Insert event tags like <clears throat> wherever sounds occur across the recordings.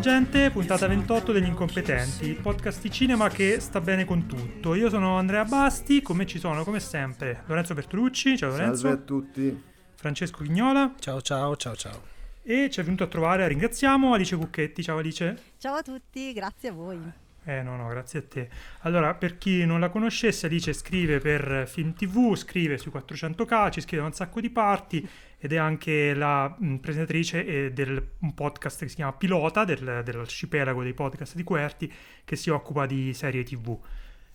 Gente, puntata 28 degli incompetenti, il podcast di cinema che sta bene con tutto. Io sono Andrea Basti, con me ci sono come sempre Lorenzo Bertolucci, ciao Lorenzo. Salve a tutti. Francesco Vignola. Ciao ciao ciao ciao. E ci è venuto a trovare, ringraziamo Alice Cucchetti, ciao Alice. Ciao a tutti, grazie a voi. Eh no, no, grazie a te. Allora, per chi non la conoscesse, Alice scrive per Film TV, scrive sui 400k, ci scrive da un sacco di parti ed è anche la mh, presentatrice eh, del un podcast che si chiama Pilota, del, dell'arcipelago dei podcast di Querti, che si occupa di serie TV.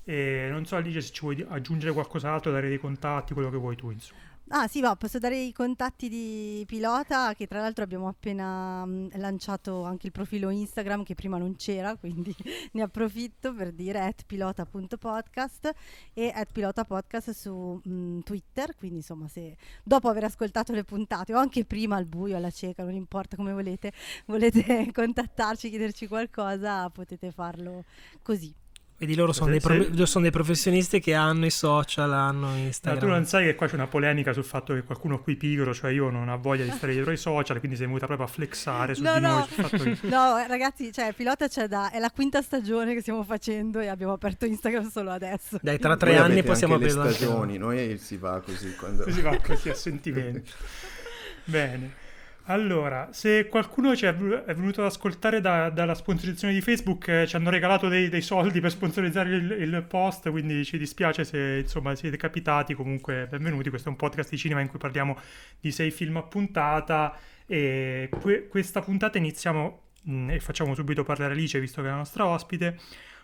E non so Alice se ci vuoi aggiungere qualcos'altro, dare dei contatti, quello che vuoi tu, insomma. Ah sì, va, posso dare i contatti di Pilota, che tra l'altro abbiamo appena mh, lanciato anche il profilo Instagram che prima non c'era, quindi <laughs> ne approfitto per dire at pilota.podcast e at pilotapodcast su mh, Twitter, quindi insomma se dopo aver ascoltato le puntate o anche prima al buio, alla cieca, non importa come volete, <laughs> volete contattarci, chiederci qualcosa, potete farlo così. Vedi, loro sono, dei, Se- pro- sono dei professionisti che hanno i social, hanno Ma Instagram. tu non sai che qua c'è una polemica sul fatto che qualcuno qui pigro, cioè io non ho voglia di stare dietro ai social, quindi sei venuta proprio a flexare su No, di noi, no. sul fatto che... <laughs> No, ragazzi, cioè, Pilota c'è da. È la quinta stagione che stiamo facendo e abbiamo aperto Instagram solo adesso. Dai, tra tre Voi anni avete possiamo le aprire la- stagioni, noi si va così <laughs> quando... si va così a sentimento. <laughs> Bene. Allora, se qualcuno ci è venu- è venuto ad ascoltare da- dalla sponsorizzazione di Facebook, eh, ci hanno regalato dei, dei soldi per sponsorizzare il, il post, quindi ci dispiace se insomma siete capitati, comunque benvenuti, questo è un podcast di cinema in cui parliamo di sei film a puntata e que- questa puntata iniziamo mh, e facciamo subito parlare Alice, visto che è la nostra ospite,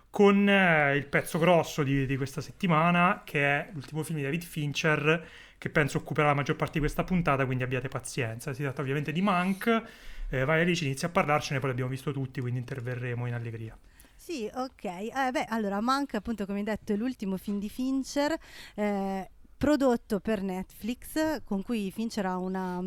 con eh, il pezzo grosso di, di questa settimana, che è l'ultimo film di David Fincher, che penso occuperà la maggior parte di questa puntata, quindi abbiate pazienza. Si tratta ovviamente di Mank. Eh, vai Alice, inizia a parlarcene, poi l'abbiamo visto tutti, quindi interverremo in allegria. Sì, ok. Eh, beh, allora, Manca, appunto, come hai detto, è l'ultimo film di Fincher. eh, prodotto per Netflix con cui Fincher ha una,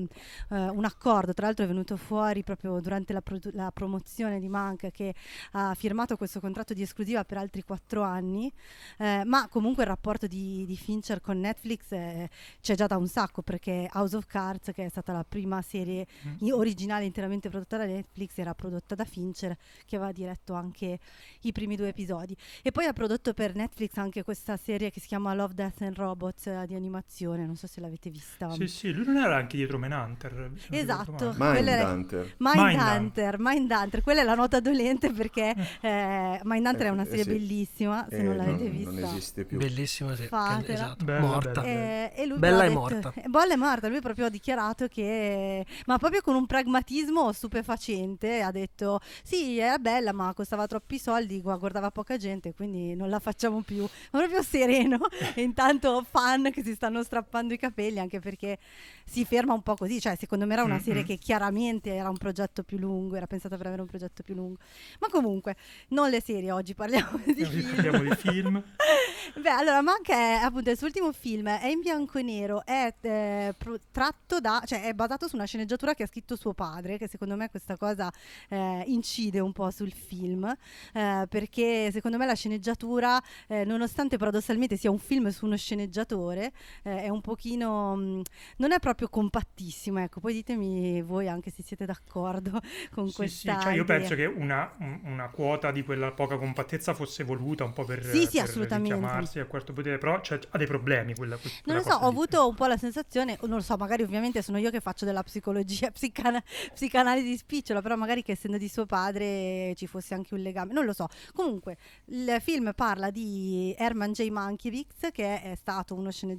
eh, un accordo. Tra l'altro è venuto fuori proprio durante la, produ- la promozione di Mank che ha firmato questo contratto di esclusiva per altri quattro anni. Eh, ma comunque il rapporto di, di Fincher con Netflix eh, c'è già da un sacco perché House of Cards che è stata la prima serie Mm. originale interamente prodotta da Netflix era prodotta da Fincher che aveva diretto anche i primi due episodi. E poi ha prodotto per Netflix anche questa serie che si chiama Love, Death and Robots eh, di animazione non so se l'avete vista Sì, sì, lui non era anche dietro Manhunter. ricordo Esatto. Mindhunter. Mindhunter, Mindhunter, quella è la nota dolente perché <laughs> eh, Mindhunter è una Eh, serie sì. bellissima, se Eh, non l'avete non, vista. non esiste più. Bellissima, sì. Fatela. Esatto. Bella, Morta. bella. Eh, e lui Bella e detto- morta. eh, Bella e morta, lui proprio ha dichiarato che, ma proprio con un pragmatismo stupefacente, ha detto sì, era bella ma costava troppi soldi, gua- guardava poca gente, quindi non la facciamo più. Ma proprio sereno <laughs> e intanto fan che si stanno strappando i capelli anche perché si ferma un po' così, cioè secondo me era una serie Mm-mm. che chiaramente era un progetto più lungo, era pensata per avere un progetto più lungo. Ma comunque, non le serie oggi, parliamo di Oggi film. Parliamo di film. <laughs> Beh, allora, Manca è appunto il suo ultimo film, è in bianco e nero, è eh, pro- tratto da, cioè è basato su una sceneggiatura che ha scritto suo padre, che secondo me questa cosa eh, incide un po' sul film, eh, perché secondo me la sceneggiatura, eh, nonostante paradossalmente sia un film su uno sceneggiatore, eh, è un pochino, mh, non è proprio compattissimo, ecco, poi ditemi voi anche se siete d'accordo <laughs> con Sì, sì, questa cioè io penso che una, un- una quota di quella poca compattezza fosse voluta un po' per, Sì, sì, per assolutamente. richiamarsi al quarto potere, però cioè, ha dei problemi quella, quella Non lo so, ho avuto un po' la sensazione, non lo so, magari ovviamente sono io che faccio della psicologia, <laughs> psicana- psicanalisi spicciola, però magari che essendo di suo padre ci fosse anche un legame, non lo so. Comunque, il film parla di Herman J. Mankiewicz, che è stato uno sceneggiatore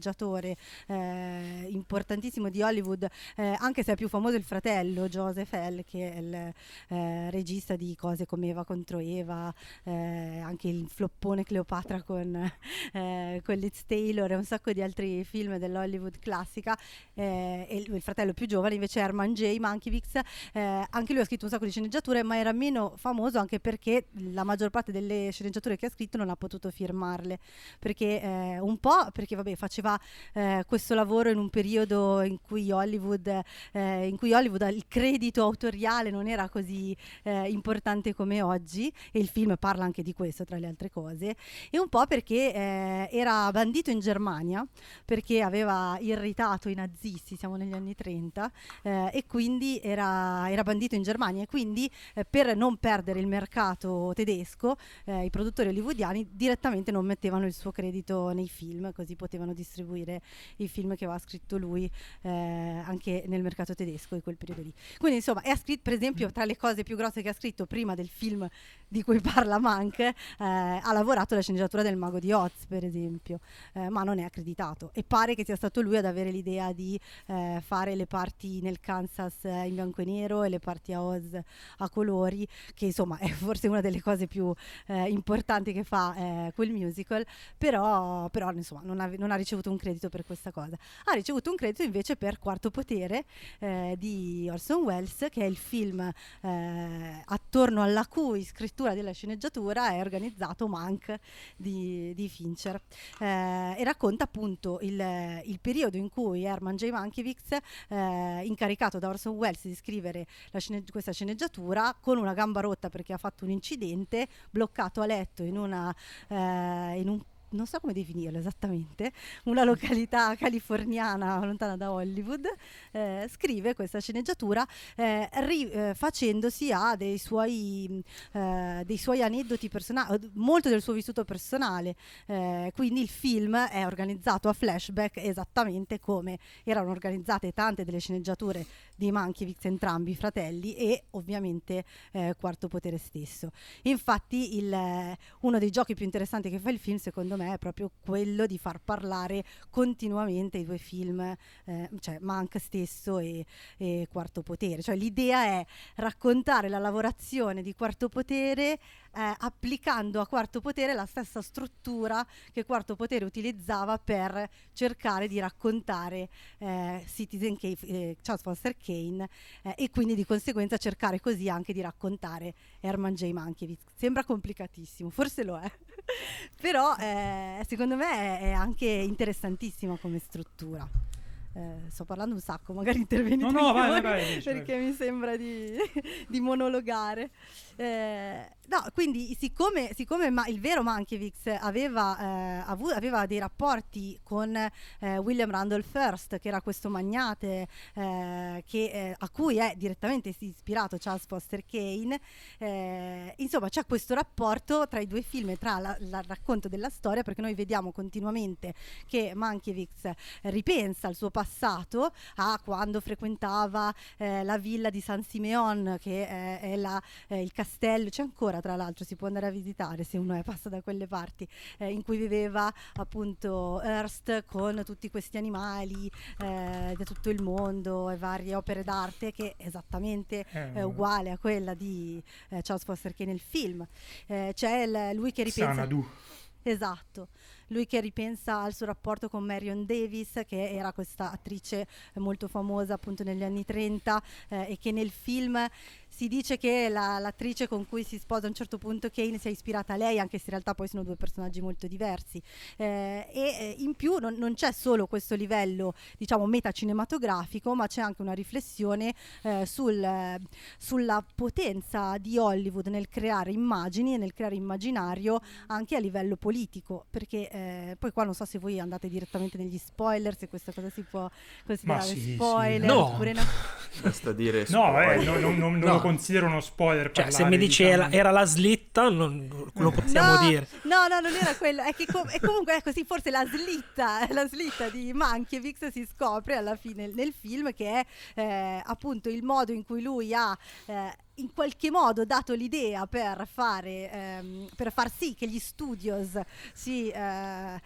eh, importantissimo di Hollywood, eh, anche se è più famoso il fratello Joseph L., che è il eh, regista di cose come Eva contro Eva, eh, anche il floppone Cleopatra con eh, con Liz Taylor e un sacco di altri film dell'Hollywood classica eh, e il, fratello più giovane invece è Herman J. Mankiewicz anche lui ha scritto un sacco di sceneggiature ma era meno famoso anche perché la maggior parte delle sceneggiature che ha scritto non ha potuto firmarle perché un po' perché vabbè faceva fa eh, questo lavoro in un periodo in cui Hollywood, eh, in cui Hollywood il credito autoriale non era così eh, importante come oggi e il film parla anche di questo tra le altre cose e un po' perché eh, era bandito in Germania perché aveva irritato i nazisti, siamo negli anni 30 eh, e quindi era, era, bandito in Germania e quindi eh, per non perdere il mercato tedesco i produttori hollywoodiani direttamente non mettevano il suo credito nei film così potevano distribuire i film che aveva scritto lui eh, anche nel mercato tedesco in quel periodo lì. Quindi insomma, ha scritto per esempio tra le cose più grosse che ha scritto prima del film di cui parla Mank, eh, ha lavorato alla sceneggiatura del Mago di Oz, per esempio, eh, ma non è accreditato e pare che sia stato lui ad avere l'idea di eh, fare le parti nel Kansas eh, in bianco e nero e le parti a Oz a colori, che insomma è forse una delle cose più eh, importanti che fa quel musical, però, però insomma non ha, non ha ricevuto un credito per questa cosa. Ha ricevuto un credito invece per Quarto Potere eh, di Orson Welles, che è il film eh, attorno alla cui scrittura della sceneggiatura è organizzato Mank di, di Fincher. Eh, e racconta appunto il, il, periodo in cui Herman J. Mankiewicz, eh, incaricato da Orson Welles di scrivere scene, questa sceneggiatura, con una gamba rotta perché ha fatto un incidente, bloccato a letto in, una, eh, in un non so come definirlo esattamente, una località <laughs> californiana lontana da Hollywood, eh, scrive questa sceneggiatura eh, ri, eh, a dei suoi, eh, dei suoi aneddoti personali, molto del suo vissuto personale. Eh, quindi il film è organizzato a flashback esattamente come erano organizzate tante delle sceneggiature di Mankiewicz, entrambi i fratelli, e ovviamente Quarto Potere stesso. Infatti il, uno dei giochi più interessanti che fa il film, secondo me, è proprio quello di far parlare continuamente i due film, eh, cioè Mank stesso e, e Quarto Potere. Cioè l'idea è raccontare la lavorazione di Quarto Potere eh, applicando a Quarto Potere la stessa struttura che Quarto Potere utilizzava per cercare di raccontare eh, Citizen Kane, eh, Charles Foster Kane eh, e quindi di conseguenza cercare così anche di raccontare Herman J. Mankiewicz. Sembra complicatissimo, forse lo è, <laughs> però eh, secondo me è, è anche interessantissima come struttura. Eh, sto parlando un sacco, magari intervenite no, no, vai, vai, vai, perché mi sembra di, <laughs> di monologare. Eh, no, quindi siccome, siccome ma, il vero Mankiewicz aveva, eh, avu- aveva dei rapporti con eh, William Randolph Hearst, che era questo magnate eh, che, eh, a cui è direttamente ispirato Charles Foster Kane, eh, insomma c'è questo rapporto tra i due film e tra il racconto della storia, perché noi vediamo continuamente che Mankiewicz ripensa al suo passato, a quando frequentava la villa di San Simeon, che è la, il castello, c'è ancora tra l'altro, si può andare a visitare se uno è passa da quelle parti, eh, in cui viveva appunto Hearst con tutti questi animali eh, da tutto il mondo e varie opere d'arte che è esattamente eh, eh uguale a quella di eh, Charles Foster che nel film. Eh, c'è il, lui che ripensa... Sanadu. Esatto lui che ripensa al suo rapporto con Marion Davis, che era questa attrice molto famosa appunto negli anni 30 eh, e che nel film si dice che la, l'attrice con cui si sposa a un certo punto Kane sia ispirata a lei, anche se in realtà poi sono due personaggi molto diversi. Eh, e eh, in più non, non, c'è solo questo livello, diciamo, metacinematografico, ma c'è anche una riflessione eh, sul, sulla potenza di Hollywood nel creare immagini e nel creare immaginario anche a livello politico, perché eh, poi qua non so se voi andate direttamente negli spoiler, se questa cosa si può considerare sì, spoiler sì. No. oppure no. <laughs> Basta dire No, eh, spoiler. no, no, no, non No. lo considero uno spoiler. Cioè, se mi dici diciamo. era, era la slitta, non, lo possiamo no, dire. No, no, non era quello. È che com- e comunque è così, forse la slitta, la slitta di Mankiewicz si scopre alla fine nel film che è eh, appunto il modo in cui lui ha eh, in qualche modo dato l'idea per fare ehm, per far sì che gli studios si, eh,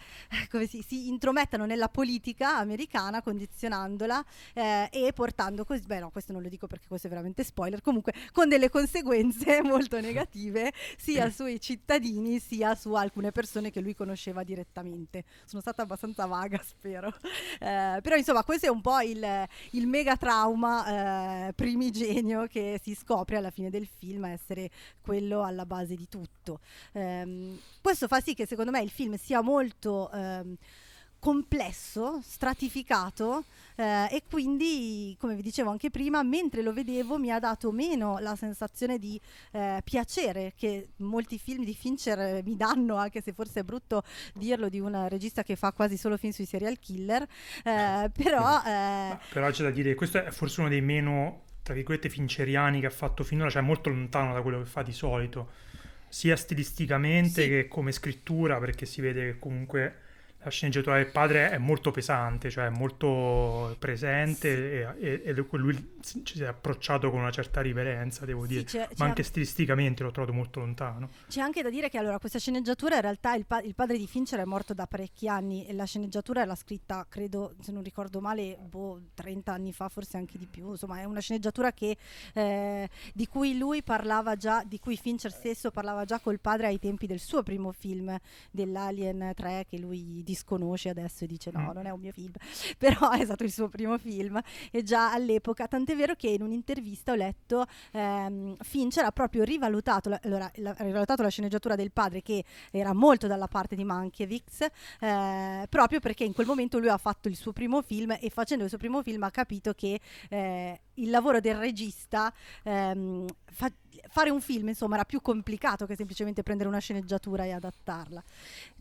come si, si intromettano nella politica americana condizionandola eh, e portando così beh no questo non lo dico perché questo è veramente spoiler comunque con delle conseguenze <laughs> molto negative sia sui cittadini sia su alcune persone che lui conosceva direttamente. Sono stata abbastanza vaga <laughs> spero. Eh, però insomma questo è un po' il, il mega trauma eh, primigenio che si scopre alla fine del film essere quello alla base di tutto. Ehm, questo fa sì che secondo me il film sia molto ehm, complesso, stratificato eh, e quindi, come vi dicevo anche prima, mentre lo vedevo mi ha dato meno la sensazione di eh, piacere che molti film di Fincher mi danno, anche se forse è brutto dirlo di un regista che fa quasi solo film sui serial killer, eh, però... Ma, però c'è da dire questo è forse uno dei meno, tra virgolette, fincheriani che ha fatto finora, cioè molto lontano da quello che fa di solito, sia stilisticamente Sì. che come scrittura, perché si vede che comunque la sceneggiatura del padre è molto pesante, cioè molto presente e, e- e lui ci si è approcciato con una certa riverenza, devo Sì, dire, c'è- c'è ma anche anche- stilisticamente l'ho trovato molto lontano. C'è anche da dire che allora questa sceneggiatura in realtà il, pa- il padre di Fincher è morto da parecchi anni e la sceneggiatura l'ha scritta, credo, se non ricordo male, boh, 30 anni fa, forse anche di più. Insomma, è una sceneggiatura che, eh, di cui lui parlava già, di cui Fincher stesso parlava già col padre ai tempi del suo primo film, dell'Alien 3, che lui disconosce adesso e dice no, Mm. non è un mio film, <laughs> però è stato il suo primo film e già all'epoca, tant'è vero che in un'intervista ho letto ehm, Fincher ha proprio rivalutato la, allora, la- rivalutato la sceneggiatura del padre che era molto dalla parte di Mankiewicz eh, proprio perché in quel momento lui ha fatto il suo primo film e facendo il suo primo film ha capito che eh, il lavoro del regista ehm, fa- fare un film insomma era più complicato che semplicemente prendere una sceneggiatura e adattarla.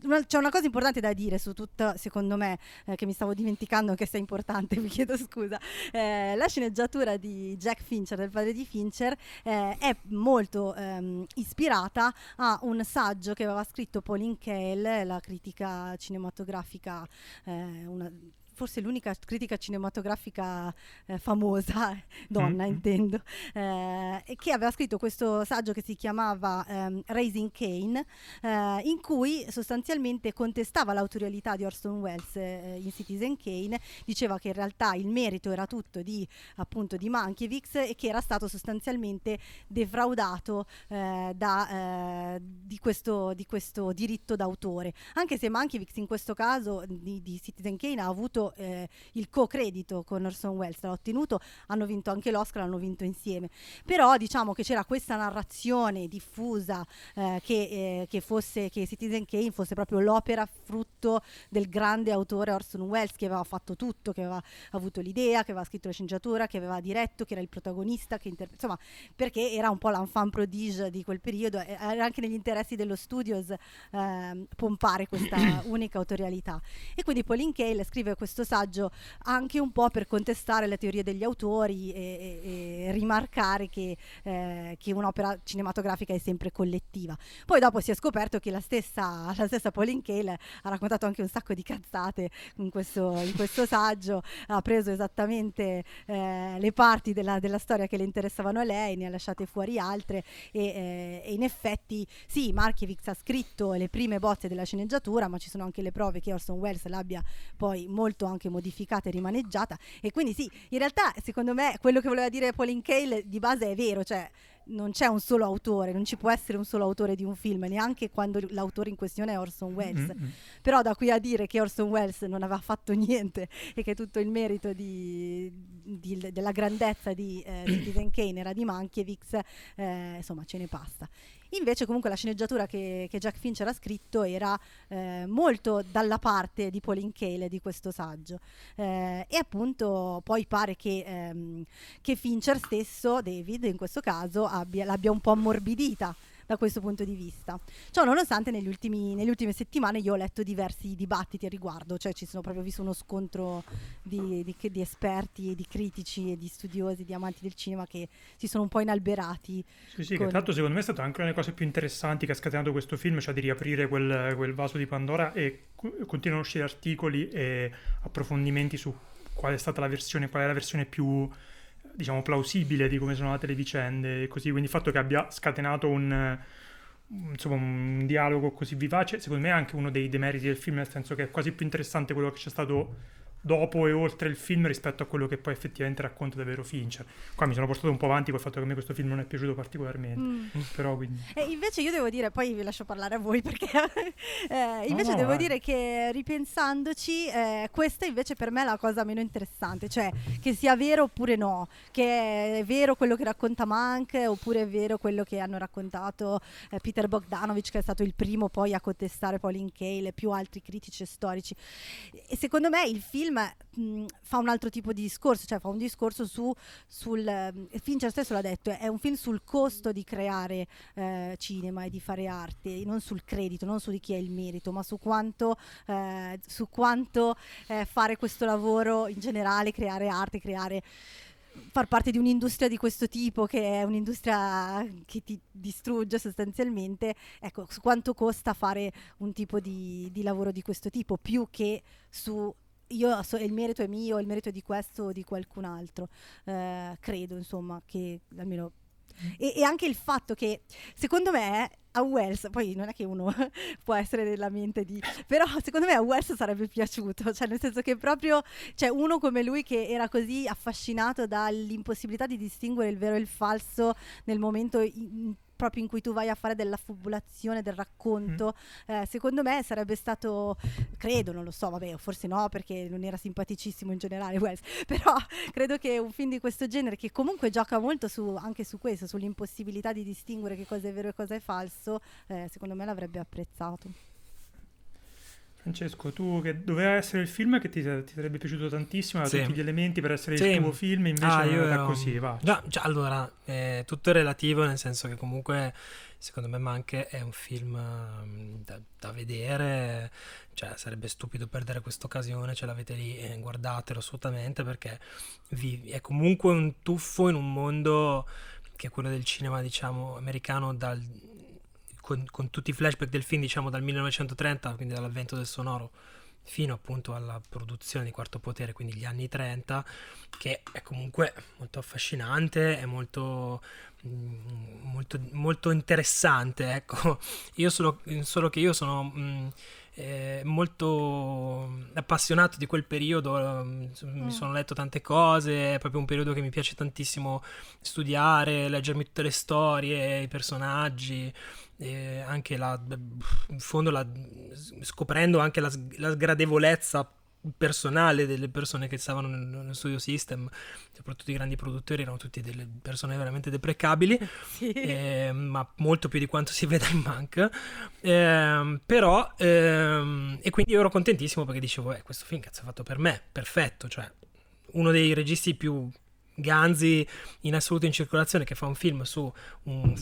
Una- c'è una cosa importante da dire su tutta secondo me eh, che mi stavo dimenticando che sia importante <laughs> vi chiedo scusa eh, la sceneggiatura di Jack Fincher, del padre di Fincher, eh, è molto ehm, ispirata a un saggio che aveva scritto Pauline Kael, la critica cinematografica, eh, una- forse l'unica critica cinematografica eh, famosa, donna Mm. intendo, eh, che aveva scritto questo saggio che si chiamava ehm, Raising Cain, eh, in cui sostanzialmente contestava l'autorialità di Orson Welles eh, in Citizen Kane, diceva che in realtà il merito era tutto di appunto di Mankiewicz e che era stato sostanzialmente defraudato eh, da, eh, di, questo, di questo diritto d'autore. Anche se Mankiewicz in questo caso di, di Citizen Kane ha avuto eh, il co-credito con Orson Welles, l'ha ottenuto, hanno vinto anche l'Oscar, l'hanno vinto insieme. Però diciamo che c'era questa narrazione diffusa eh, che, eh, che fosse che Citizen Kane fosse proprio l'opera frutto del grande autore Orson Welles che aveva fatto tutto, che aveva avuto l'idea, che aveva scritto la sceneggiatura, che aveva diretto, che era il protagonista, che interpre- insomma, perché era un po' l'enfant prodige di quel periodo, era anche negli interessi dello studios ehm, pompare questa <clears throat> unica autorialità. E quindi Pauline Kael scrive questo saggio anche un po' per contestare le teorie degli autori e, e- e rimarcare che, eh, che un'opera cinematografica è sempre collettiva. Poi dopo si è scoperto che la stessa, la stessa Pauline Kael ha raccontato anche un sacco di cazzate in questo, in questo <laughs> saggio, ha preso esattamente eh, le parti della, della storia che le interessavano a lei, ne ha lasciate fuori altre e, eh, e in effetti sì, Markiewicz ha scritto le prime bozze della sceneggiatura, ma ci sono anche le prove che Orson Welles l'abbia poi molto anche modificata e rimaneggiata. E quindi sì, in realtà secondo me quello che voleva dire Pauline Kael di base è vero, cioè non c'è un solo autore, non ci può essere un solo autore di un film, neanche quando l'autore in questione è Orson Welles. Mm, mm. Però da qui a dire che Orson Welles non aveva fatto <laughs> niente e che tutto il merito di- di- della grandezza di eh, Citizen <coughs> Kane era di Mankiewicz, eh, insomma ce ne passa. Invece comunque la sceneggiatura che, che Jack Fincher ha scritto era eh, molto dalla parte di Pauline Kael di questo saggio Eh, e appunto poi pare che, ehm, che Fincher stesso, David in questo caso, abbia, l'abbia un po' ammorbidita da questo punto di vista. Ciò nonostante negli ultimi- nelle ultime settimane io ho letto diversi dibattiti a riguardo, cioè ci sono proprio visto uno scontro di, di- che- di esperti, di critici e di studiosi, di amanti del cinema che si sono un po' inalberati. Sì, sì, che con- tra l'altro secondo me è stata anche una delle cose più interessanti che ha scatenato questo film, cioè di riaprire quel, quel vaso di Pandora e co- continuano a uscire articoli e approfondimenti su qual è stata la versione, qual è la versione più, diciamo, plausibile di come sono andate le vicende e così. Quindi il fatto che abbia scatenato un, un- insomma, un dialogo così vivace, secondo me è anche uno dei demeriti del film, nel senso che è quasi più interessante quello che c'è stato dopo e oltre il film rispetto a quello che poi effettivamente racconta davvero Fincher. Qua mi sono portato un po' avanti col fatto che a me questo film non è piaciuto particolarmente, Mm. però quindi... E invece io devo dire, poi vi lascio parlare a voi perché <laughs> eh, invece no, devo vai. dire che ripensandoci, eh, questa invece per me è la cosa meno interessante, cioè che sia vero oppure no, che è vero quello che racconta Mank oppure è vero quello che hanno raccontato eh, Peter Bogdanovich che è stato il primo poi a contestare Pauline Kael e più altri critici e storici. E secondo me il film mh, fa un altro tipo di discorso, cioè fa un discorso su, sul... eh, Fincher stesso l'ha detto, è un film sul costo di creare eh, cinema e di fare arte, non sul credito, non su di chi ha il merito, ma su quanto, eh, su quanto eh, fare questo lavoro in generale, creare arte, creare far parte di un'industria di questo tipo che è un'industria che ti distrugge sostanzialmente, ecco, su quanto costa fare un tipo di, di lavoro di questo tipo, più che su io so- il merito è mio, il merito è di questo o di qualcun altro. Eh, credo, insomma, che almeno e, e anche il fatto che secondo me a Wells, poi non è che uno <laughs> può essere nella mente di, però secondo me a Wells sarebbe piaciuto, cioè nel senso che proprio cioè uno come lui che era così affascinato dall'impossibilità di distinguere il vero e il falso nel momento in- proprio in cui tu vai a fare della fabulazione, del racconto, eh, secondo me sarebbe stato, credo, non lo so, vabbè, forse no perché non era simpaticissimo in generale <laughs> Wells, però credo che un film di questo genere che comunque gioca molto su, anche su questo, sull'impossibilità di distinguere che cosa è vero e cosa è falso, eh, secondo me l'avrebbe apprezzato. Francesco, tu che doveva essere il film che ti, ti sarebbe piaciuto tantissimo, aveva Sì. tutti gli elementi per essere Sì. il tuo film, invece Ah, non era così, va. Già, già, allora, eh, tutto è relativo, nel senso che comunque, secondo me, Manche è un film ehm, da, da vedere, cioè sarebbe stupido perdere questa occasione, ce l'avete lì, eh, guardatelo assolutamente, perché vi- è comunque un tuffo in un mondo che è quello del cinema, diciamo, americano dal- con, con tutti i flashback del film, diciamo, dal 1930, quindi dall'avvento del sonoro, fino appunto alla produzione di Quarto Potere, quindi gli anni 30, che è comunque molto affascinante, è molto, mm, molto, molto interessante. Ecco, <laughs> io solo, solo che io sono mm, eh, molto appassionato di quel periodo, mm, mi Mm. sono letto tante cose, è proprio un periodo che mi piace tantissimo studiare, leggermi tutte le storie, i personaggi. Anche la, in fondo la, scoprendo anche la, la sgradevolezza personale delle persone che stavano nel, nel studio system, soprattutto i grandi produttori, erano tutti delle persone veramente deprecabili, <laughs> Sì. eh, ma molto più di quanto si <laughs> veda in Mank. Ehm, però, ehm, e quindi ero contentissimo perché dicevo, eh, questo film cazzo è fatto per me, perfetto, cioè uno dei registi più ganzi in assoluto in circolazione che fa un film su un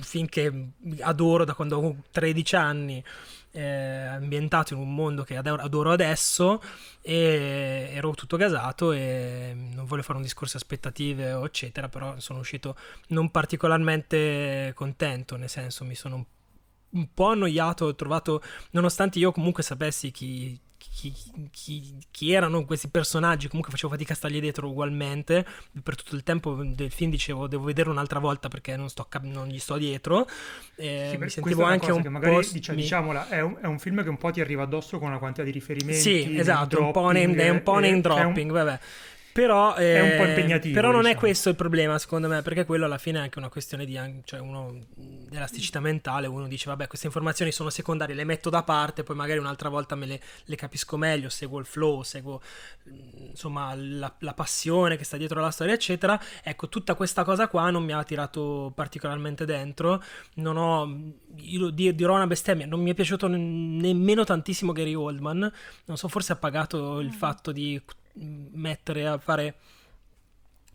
film che adoro da quando ho 13 anni eh, ambientato in un mondo che adoro, adesso e ero tutto gasato e non voglio fare un discorso aspettative eccetera però sono uscito non particolarmente contento nel senso mi sono un, un po' annoiato ho trovato nonostante io comunque sapessi chi chi, chi- chi erano questi personaggi, comunque facevo fatica a stargli dietro ugualmente. Per tutto il tempo del film dicevo devo vederlo un'altra volta perché non, sto non gli sto dietro. E Sì, mi sentivo anche un magari, po'. dicia- mi- diciamola, è un, è un film che un po' ti arriva addosso con una quantità di riferimenti. Sì, esatto, un po' name, è un po' dropping, name eh, è un- dropping, vabbè. Però, È un po' eh, impegnativo, Però non è diciamo. questo il problema, secondo me, perché quello alla fine è anche una questione di cioè uno, dell'elasticità mentale. Uno dice, vabbè, queste informazioni sono secondarie, le metto da parte, poi magari un'altra volta me le, le capisco meglio, seguo il flow, seguo mm, insomma la, la passione che sta dietro alla storia, eccetera. Ecco, tutta questa cosa qua non mi ha tirato particolarmente dentro. Non ho, io lo di- dirò una bestemmia, non mi è piaciuto ne- nemmeno tantissimo Gary Oldman. Non so, forse ha pagato il fatto di mettere a fare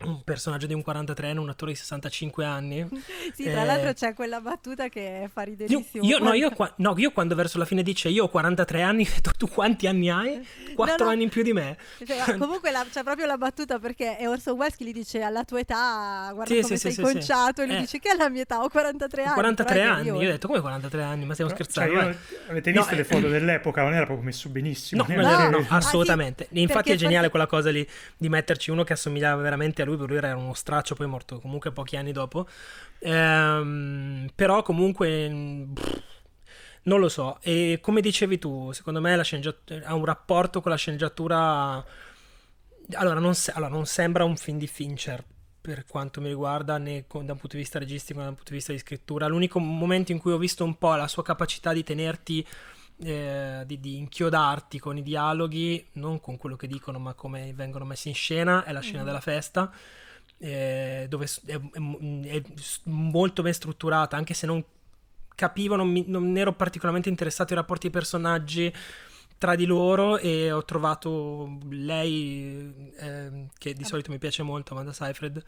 un personaggio di un 43enne, un attore di 65 anni. <laughs> Sì, tra Eh, l'altro c'è quella battuta che fa Io, riderissimo. io- no, io, qua- no, io quando verso la fine dice io ho 43 anni, <laughs> tu, tu quanti anni hai? 4 No, no. anni in più di me. Cioè, ma comunque la- c'è proprio la battuta perché è Orson Welles che gli dice alla tua età guarda Sì, come sì, sei sì, sì, conciato e lui Eh. dice che alla mia età ho 43 anni 43 però è anni, io ho detto come 43 anni, ma stiamo Cioè, scherzando? io- vai. avete No, visto eh. le foto dell'epoca? Non era proprio messo benissimo. No, no, No. no, no, Ah, sì, assolutamente. Infatti è geniale quella cosa lì di metterci uno che assomigliava veramente a lui, per lui era uno straccio, poi è morto comunque pochi anni dopo. Ehm, però comunque... mh, pff, Non lo so, e come dicevi tu, secondo me ha un rapporto con la sceneggiatura... Allora non, se- allora, non sembra un film di Fincher, per quanto mi riguarda, né con, da un punto di vista registico né da un punto di vista di scrittura. L'unico momento in cui ho visto un po' la sua capacità di tenerti, eh, di, di inchiodarti con i dialoghi, non con quello che dicono, ma come vengono messi in scena, è la scena Mhm. della festa. eh, dove è, è- è molto ben strutturata, anche se non capivo, non, mi- non ero particolarmente interessato ai rapporti dei personaggi tra di loro e ho trovato lei, ehm, che di solito mi piace molto, Amanda Seyfried,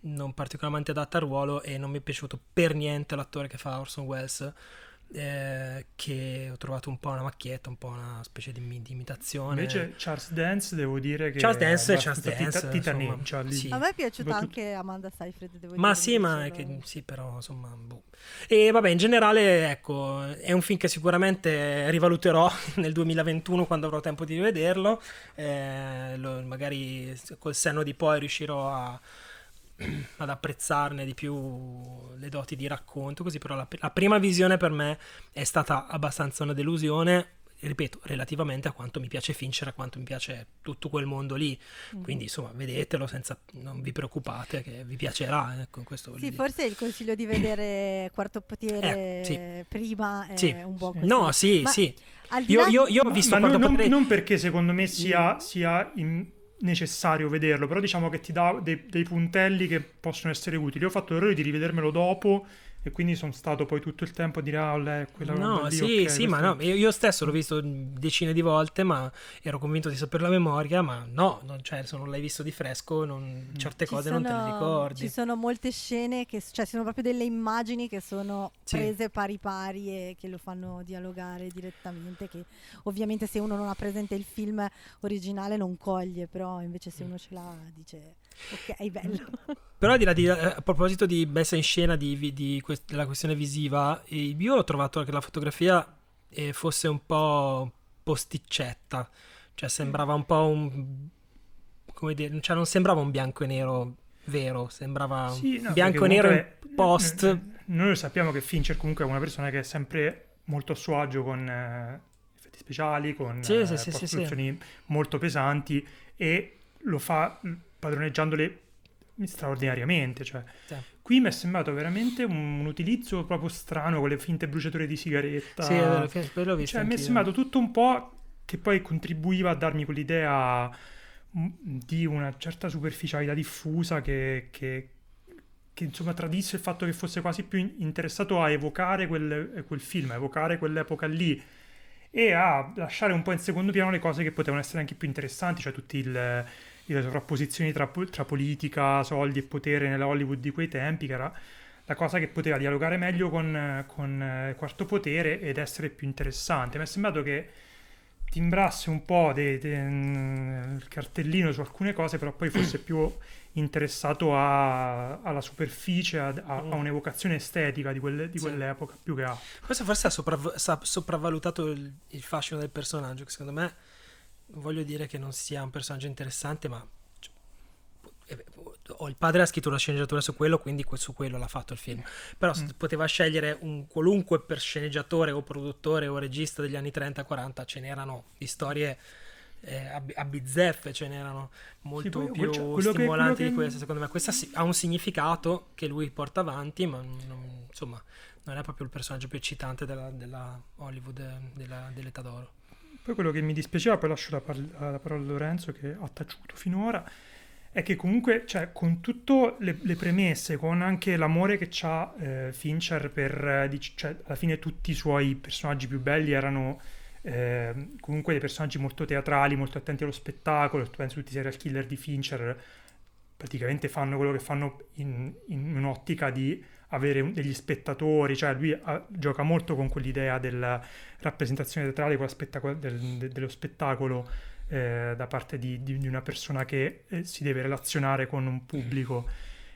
non particolarmente adatta al ruolo e non mi è piaciuto per niente l'attore che fa Orson Welles, eh, che ho trovato un po' una macchietta, un po' una specie di, di imitazione. Invece Charles Dance devo dire che Charles Dance Charles Dance, tita- insomma, titaneggia sì. A me è piaciuta Soprattutto- anche Amanda Seyfried, devo Ma dire, sì, ma che, sì, però insomma, boh. E vabbè, in generale, ecco, è un film che sicuramente rivaluterò <laughs> nel 2021 quando avrò tempo di rivederlo. Eh, lo- magari col senno di poi riuscirò a- ad apprezzarne di più le doti di racconto, così però la, la prima visione per me è stata abbastanza una delusione. Ripeto, relativamente a quanto mi piace Fincher, a quanto mi piace tutto quel mondo lì. Mhm. Quindi, insomma, vedetelo senza. Non vi preoccupate, che vi piacerà. Ecco, questo Sì, dire. forse il consiglio di vedere <clears throat> Quarto Potere Eh, sì. prima è Sì. un buon consiglio. No, sì, Ma sì. Io, io, io ho visto Ma non, quando non- non perché secondo me sia, sia in- necessario vederlo, però diciamo che ti dà dei, dei puntelli che possono essere utili. Io ho fatto l'errore di rivedermelo dopo e quindi sono stato poi tutto il tempo a dire ah, lei, quella No, roba lì, sì, ok, sì, ma no, io, io stesso l'ho visto decine di volte, ma ero convinto di saper la memoria, ma no, non, cioè, se non l'hai visto di fresco, non- certe ci cose non te le sono- ricordi. Ci sono molte scene che, cioè, sono proprio delle immagini che sono Sì. prese pari pari e che lo fanno dialogare direttamente. Che ovviamente se uno non ha presente il film originale non coglie, però invece se uno ce l'ha dice ok, è bello. <laughs> Però al di là di, eh, a proposito di messa in scena di, di quest- della questione visiva, eh, io ho trovato che la fotografia eh, fosse un po' posticcetta, cioè sembrava un po' un... come dire, cioè non sembrava un bianco e nero vero, sembrava Sì, un no, bianco e nero comunque, post. Noi lo sappiamo che Fincher comunque è una persona che è sempre molto a suo agio con eh, effetti speciali, con Sì, eh, sì, sì, molto pesanti e lo fa padroneggiandole straordinariamente. Cioè. Sì. Qui mi è sembrato veramente un, un utilizzo proprio strano con le finte bruciature di sigaretta. Sì, è vero, Cioè, mi è sembrato tutto un po' che poi contribuiva a darmi quell'idea mm, di una certa superficialità diffusa che, che- che, insomma tradisse il fatto che fosse quasi più in- interessato a evocare quel, quel film, a evocare quell'epoca lì e a lasciare un po' in secondo piano le cose che potevano essere anche più interessanti, cioè tutte le sovrapposizioni tra, tra politica, soldi e potere nella Hollywood di quei tempi, che era la cosa che poteva dialogare meglio con, con eh, Quarto Potere ed essere più interessante. Mi è sembrato che timbrasse un po' de- de- mm, il cartellino su alcune cose, però poi fosse più interessato a- alla superficie, a, a- a un'evocazione estetica di, quelle- di Sì. quell'epoca più che altro. Questo forse ha, sopravv- sopravvalutato il, il fascino del personaggio, che secondo me voglio dire che non sia un personaggio interessante, ma cioè, eh, il padre ha scritto una sceneggiatura su quello, quindi su quello l'ha fatto il film. Però Mm. poteva scegliere un qualunque per sceneggiatore o produttore o regista degli anni 30-40, ce n'erano di storie eh, a, bi- a bizzeffe, ce n'erano molto poi- più quello che- stimolanti quello che- di questa. Secondo me questa sì- ha un significato che lui porta avanti, ma non- insomma non è proprio il personaggio più eccitante della, della Hollywood della- dell'età d'oro. Poi quello che mi dispiaceva, poi lascio la, par- la parola a Lorenzo che ha taciuto finora, è che comunque, cioè, con tutte le, le premesse, con anche l'amore che ha Fincher per, eh, dic- cioè, alla fine tutti i suoi personaggi più belli erano eh, comunque dei personaggi molto teatrali, molto attenti allo spettacolo, tu pensi tutti i serial killer di Fincher, praticamente fanno quello che fanno in, in un'ottica di avere degli spettatori, cioè lui ha- gioca molto con quell'idea della rappresentazione teatrale, del- de- dello spettacolo eh, da parte di, di- di una persona che eh, si deve relazionare con un pubblico.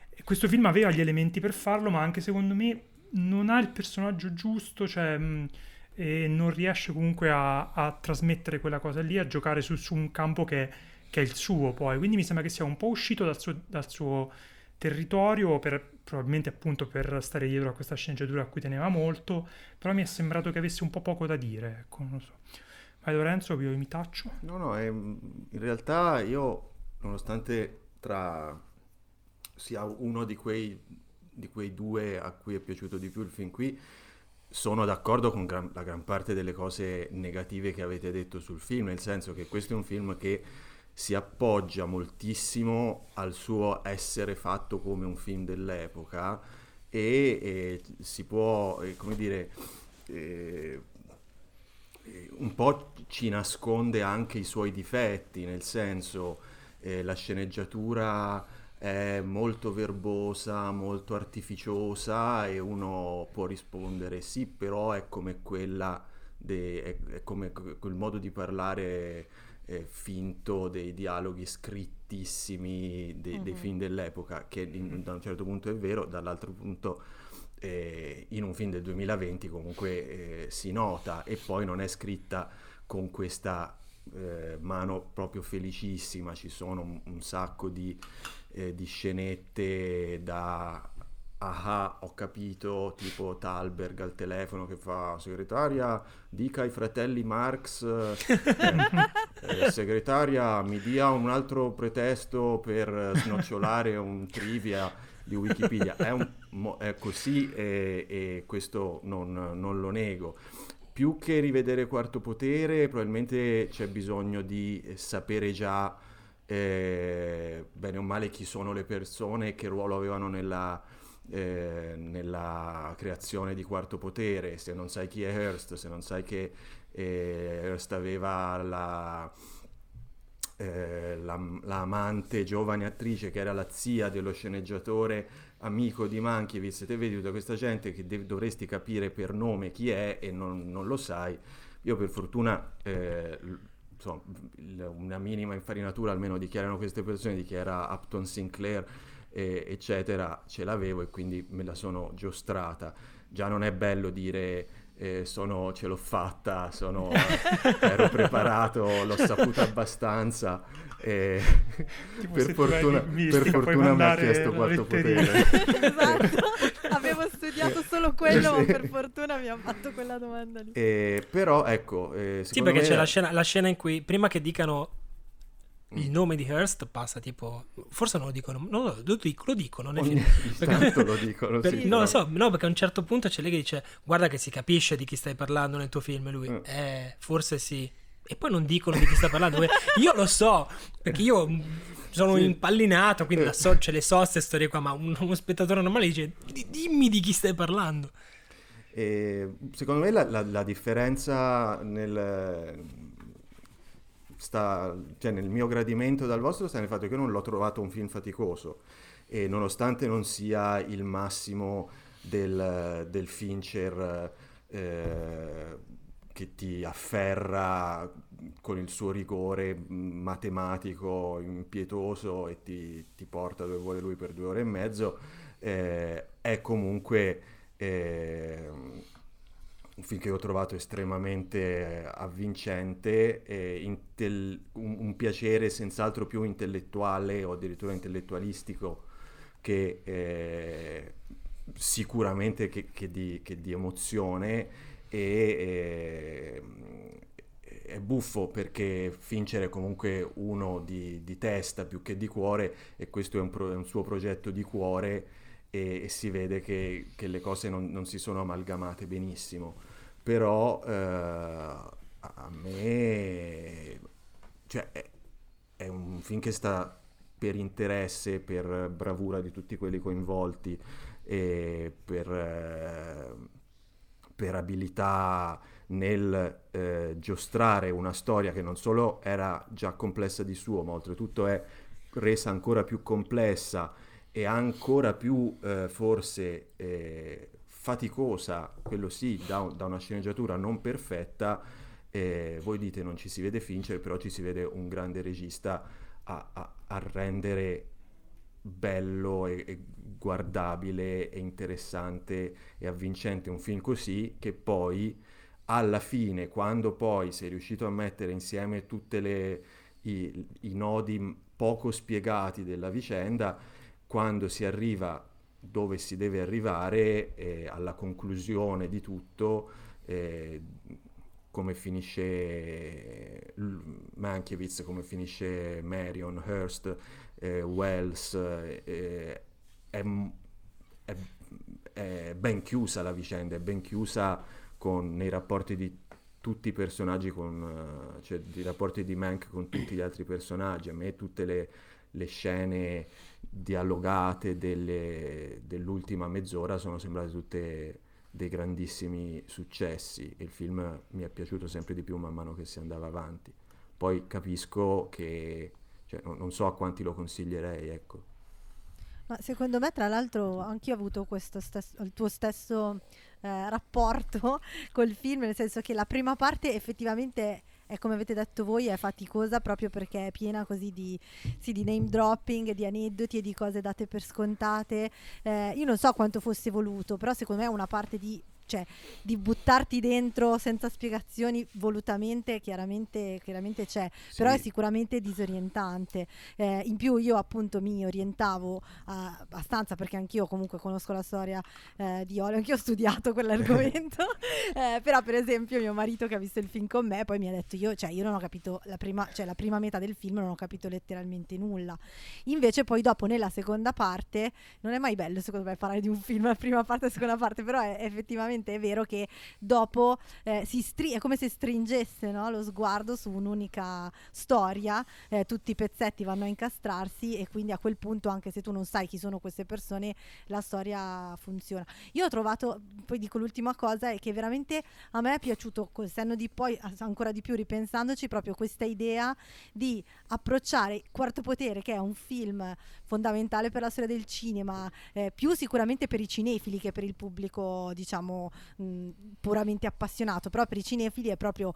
E questo film aveva gli elementi per farlo, ma anche secondo me non ha il personaggio giusto, cioè mh, e non riesce comunque a, a trasmettere quella cosa lì, a giocare su, su un campo che, che è il suo poi. Quindi mi sembra che sia un po' uscito dal suo, dal suo territorio per probabilmente appunto per stare dietro a questa sceneggiatura a cui teneva molto, però mi è sembrato che avesse un po' poco da dire, ecco, non so. Vai Lorenzo, io mi taccio. No, no, è, in realtà io, nonostante tra sia uno di quei, di quei due a cui è piaciuto di più il film qui, sono d'accordo con gran, la gran parte delle cose negative che avete detto sul film, nel senso che questo è un film che si appoggia moltissimo al suo essere fatto come un film dell'epoca e, e si può, eh, come dire, eh, un po' ci nasconde anche i suoi difetti, nel senso eh, la sceneggiatura è molto verbosa, molto artificiosa e uno può rispondere sì, però è come quella, de, è, è come quel modo di parlare eh, finto dei dialoghi scrittissimi de, mm-hmm. dei film dell'epoca, che in, da un certo punto è vero, dall'altro punto eh, in un film del 2020 comunque eh, si nota e poi non è scritta con questa eh, mano proprio felicissima, ci sono un, un sacco di eh, di scenette da ah ho capito tipo Talberg al telefono che fa segretaria dica ai fratelli Marx eh, <laughs> eh, segretaria mi dia un altro pretesto per snocciolare un trivia di Wikipedia. È, un, è così e, e questo non, non, lo nego. Più che rivedere Quarto Potere probabilmente c'è bisogno di sapere già eh, bene o male chi sono le persone, che ruolo avevano nella, eh, nella creazione di Quarto Potere, se non sai chi è Hearst, se non sai che eh, Hearst aveva la, eh, la, l'amante giovane attrice che era la zia dello sceneggiatore amico di Mankiewicz, te vedi tutta questa gente che de- dovresti capire per nome chi è e non, non lo sai. Io per fortuna eh, insomma, una minima infarinatura almeno dichiarano queste persone, dichiara Upton Sinclair, eh, eccetera, ce l'avevo e quindi me la sono giostrata. Già non è bello dire eh, sono, ce l'ho fatta, sono, <laughs> ero preparato, l'ho saputo abbastanza. E per fortuna, <laughs> per fortuna mi ha chiesto quarto potere. esatto, avevo studiato solo quello, ma per fortuna mi ha fatto quella domanda lì. Eh, però ecco, eh, sì, perché me... c'è la scena, la scena in cui prima che dicano il mm. nome di Hearst passa tipo forse non lo dicono no, lo, lo, lo dicono nel film <laughs> perché, lo dicono per, sì, no, lo so, no perché a un certo punto c'è lei che dice guarda che si capisce di chi stai parlando nel tuo film lui mm. eh forse sì e poi non dicono di chi sta parlando. io lo so, perché io sono sì. impallinato, quindi la so, ce le so queste storie qua, ma un, uno spettatore normale dice dimmi di chi stai parlando. E secondo me la, la, la differenza nel, sta, cioè nel mio gradimento dal vostro sta nel fatto che io non l'ho trovato un film faticoso. E nonostante non sia il massimo del, del Fincher eh, che ti afferra con il suo rigore matematico impietoso e ti, ti porta dove vuole lui per due ore e mezzo, eh, è comunque eh, un film che ho trovato estremamente avvincente, intel- un, un, piacere senz'altro più intellettuale o addirittura intellettualistico che eh, sicuramente che, che, di, che di emozione e eh, è buffo perché Fincher è comunque uno di, di, testa più che di cuore e questo è un, pro, è un suo progetto di cuore e, e si vede che, che le cose non, non, si sono amalgamate benissimo però eh, a me cioè, è, è un film che sta per interesse, per bravura di tutti quelli coinvolti e per... Eh, per abilità nel eh, giostrare una storia che non solo era già complessa di suo, ma oltretutto è resa ancora più complessa e ancora più eh, forse eh, faticosa, quello sì, da, da, una sceneggiatura non perfetta, eh, voi dite non ci si vede Fincher, però ci si vede un grande regista a, a, a rendere bello e, e, guardabile e interessante e avvincente un film così che poi alla fine quando poi sei riuscito a mettere insieme tutti i, i nodi poco spiegati della vicenda quando si arriva dove si deve arrivare eh, alla conclusione di tutto, eh, come finisce Mankiewicz, come finisce Marion, Hearst, eh, Wells, è, è, è, ben chiusa la vicenda, è ben chiusa con, nei rapporti di tutti i personaggi, con, cioè i rapporti di Mank con tutti gli altri personaggi, a me tutte le, le scene dialogate delle, dell'ultima mezz'ora sono sembrate tutte dei grandissimi successi e il film mi è piaciuto sempre di più man mano che si andava avanti. Poi capisco che cioè, non so a quanti lo consiglierei, ecco. Ma secondo me, tra l'altro, anch'io ho avuto stesso, il tuo stesso eh, rapporto <laughs> col film, nel senso che la prima parte effettivamente è come avete detto voi, è faticosa proprio perché è piena così di, sì, di name dropping, di aneddoti e di cose date per scontate. Eh, io non so quanto fosse voluto, però secondo me è una parte di cioè di buttarti dentro senza spiegazioni volutamente chiaramente, chiaramente c'è sì. però è sicuramente disorientante. Eh, in più io appunto mi orientavo a, abbastanza perché anch'io comunque conosco la storia eh, di Olio anch'io ho studiato quell'argomento. <laughs> Eh, però per esempio mio marito che ha visto il film con me poi mi ha detto io cioè io non ho capito la prima, cioè, la prima metà del film non ho capito letteralmente nulla. Invece poi dopo nella seconda parte non è mai bello secondo me parlare di un film la prima parte e la seconda parte però è effettivamente effettivamente è vero che dopo eh, stri- è come se stringesse no, lo sguardo su un'unica storia, eh, tutti i pezzetti vanno a incastrarsi e quindi a quel punto anche se tu non sai chi sono queste persone la storia funziona. Io ho trovato, poi dico l'ultima cosa, è che veramente a me è piaciuto col senno di poi ancora di più ripensandoci proprio questa idea di approcciare Quarto Potere che è un film fondamentale per la storia del cinema, eh, più sicuramente per i cinefili che per il pubblico diciamo mh, puramente appassionato, però per i cinefili è proprio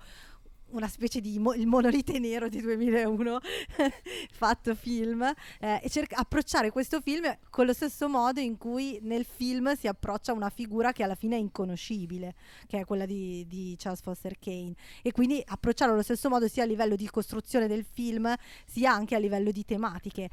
una specie di mo- il monolite nero di 2001 <laughs> fatto film eh, e cerca- approcciare questo film con lo stesso modo in cui nel film si approccia una figura che alla fine è inconoscibile che è quella di, di Charles Foster Kane. E quindi approcciarlo allo stesso modo sia a livello di costruzione del film sia anche a livello di tematiche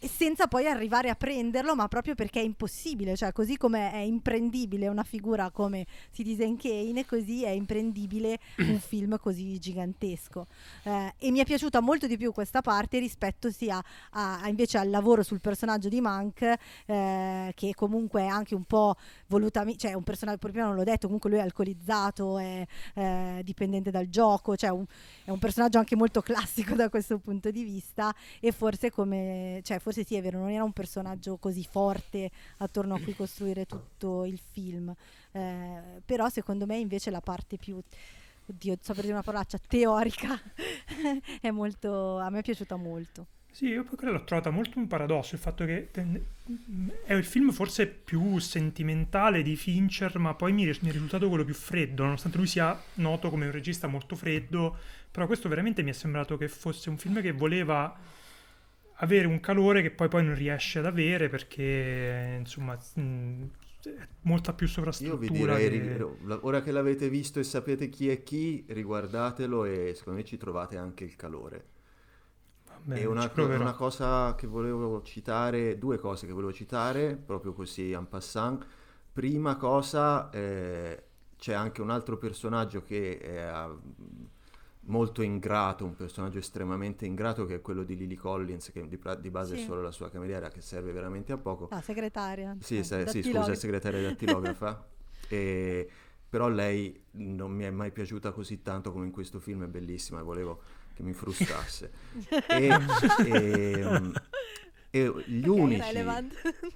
senza poi arrivare a prenderlo, ma proprio perché è impossibile, cioè così come è imprendibile una figura come Citizen Kane, così è imprendibile <clears throat> un film così gigantesco. Eh, e mi è piaciuta molto di più questa parte rispetto sia a, a invece al lavoro sul personaggio di Monk, eh, che comunque è anche un po' volutamente, cioè un personaggio, prima non l'ho detto, comunque lui è alcolizzato, è eh, dipendente dal gioco, cioè un, è un personaggio anche molto <laughs> classico da questo punto di vista e forse come, cioè forse sì è vero, non era un personaggio così forte attorno a cui <clears throat> costruire tutto il film, eh, però secondo me invece la parte più oddio, so per dire una parolaccia, teorica, <laughs> è molto, a me è piaciuta molto. Sì, io poi l'ho trovata molto un paradosso il fatto che è il film forse più sentimentale di Fincher, ma poi mi è risultato quello più freddo, nonostante lui sia noto come un regista molto freddo, però questo veramente mi è sembrato che fosse un film che voleva avere un calore che poi, poi non riesce ad avere perché insomma mh, molta più sovrastruttura. Io vi direi, che... ora che l'avete visto e sapete chi è chi, riguardatelo e secondo me ci trovate anche il calore. Bene, e una, una, cosa che volevo citare, due cose che volevo citare, proprio così en passant. Prima cosa, eh, c'è anche un altro personaggio che è molto ingrato, un personaggio estremamente ingrato che è quello di Lily Collins, che di, di base sì. è solo la sua cameriera, che serve veramente a poco. La segretaria. Sì, se, sì scusa, segretaria dattilografa. <laughs> e, però lei non mi è mai piaciuta così tanto come in questo film, è bellissima, volevo che mi frustrasse. e, <laughs> e, e gli, okay, unici,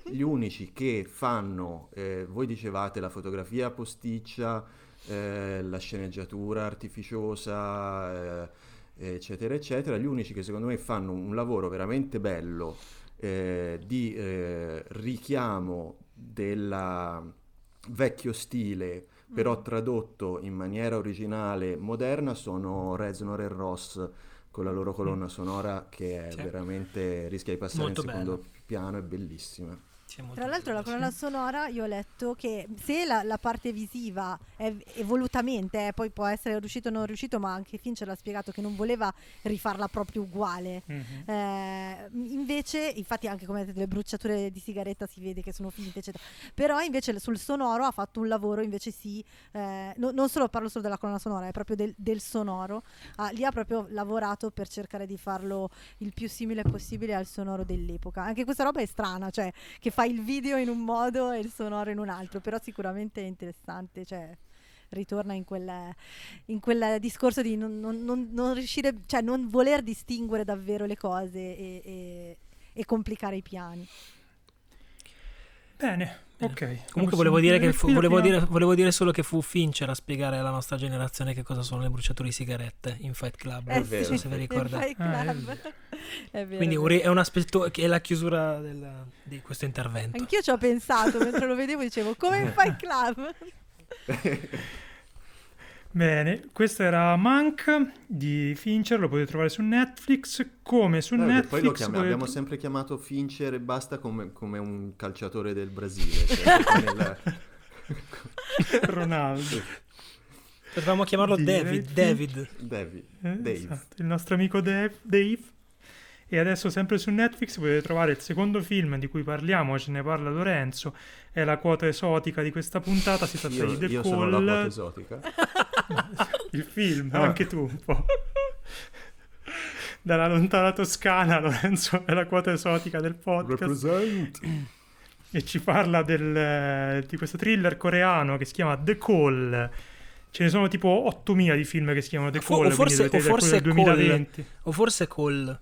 gli, unici, che fanno, eh, voi dicevate la fotografia posticcia, eh, la sceneggiatura artificiosa, eh, eccetera, eccetera. Gli unici che secondo me fanno un lavoro veramente bello eh, di eh, richiamo del vecchio stile, però mm. tradotto in maniera originale, moderna, sono Reznor e Ross con la loro colonna mm. sonora che è sì. veramente rischia di passare Molto in secondo bello. piano, è bellissima. Tra l'altro la colonna sonora io ho letto che se la, la parte visiva è è volutamente, eh, poi può essere riuscito o non riuscito, ma anche Fincher l'ha spiegato che non voleva rifarla proprio uguale. Mhm. Eh, invece, infatti, anche come vedete, le bruciature di sigaretta si vede che sono finte, eccetera. Però invece sul sonoro ha fatto un lavoro, invece sì, eh, no- non solo parlo solo della colonna sonora, è proprio del, del sonoro. Ah, lì ha proprio lavorato per cercare di farlo il più simile possibile al sonoro dell'epoca. Anche questa roba è strana, cioè che fa il video in un modo e il sonoro in un altro, però sicuramente è interessante, cioè ritorna in quel, in quel discorso di non, non- non- non riuscire, cioè non voler distinguere davvero le cose e, e- e complicare i piani. Bene, Bene. ok. Comunque volevo dire, che fu- volevo, dire, volevo dire solo che fu Fincher a spiegare alla nostra generazione che cosa sono le bruciature di sigarette in Fight Club. È non vero. se vi ricordate. Fight Ah, è vero. <laughs> È vero, Quindi è un è aspetto che è la chiusura del- di questo intervento. Anch'io ci ho pensato mentre lo vedevo, dicevo come in Fight Club. <laughs> <laughs> Bene, questo era Mank di Fincher, lo potete trovare su Netflix, come su che Netflix poi lo chiama- potete- abbiamo sempre chiamato Fincher e basta come, come un calciatore del Brasile. cioè, proprio nel- <laughs> Ronaldo. Potevamo chiamarlo David. che- David. David. Eh, Dave. esatto, il nostro amico Dave, Dave. E adesso sempre su Netflix potete trovare il secondo film di cui parliamo, ce ne parla Lorenzo, è la quota esotica di questa puntata, si tratta Io, di The io sono la quota Call, esotica. <laughs> il film, Ah. anche tu un po'. Dalla lontana Toscana, Lorenzo è la quota esotica del podcast Represent. e ci parla del- di questo thriller coreano che si chiama The Call. Ce ne sono tipo 8000 di film che si chiamano The O Call, o forse- o vedere quello forse del Call. 2020. O forse Call.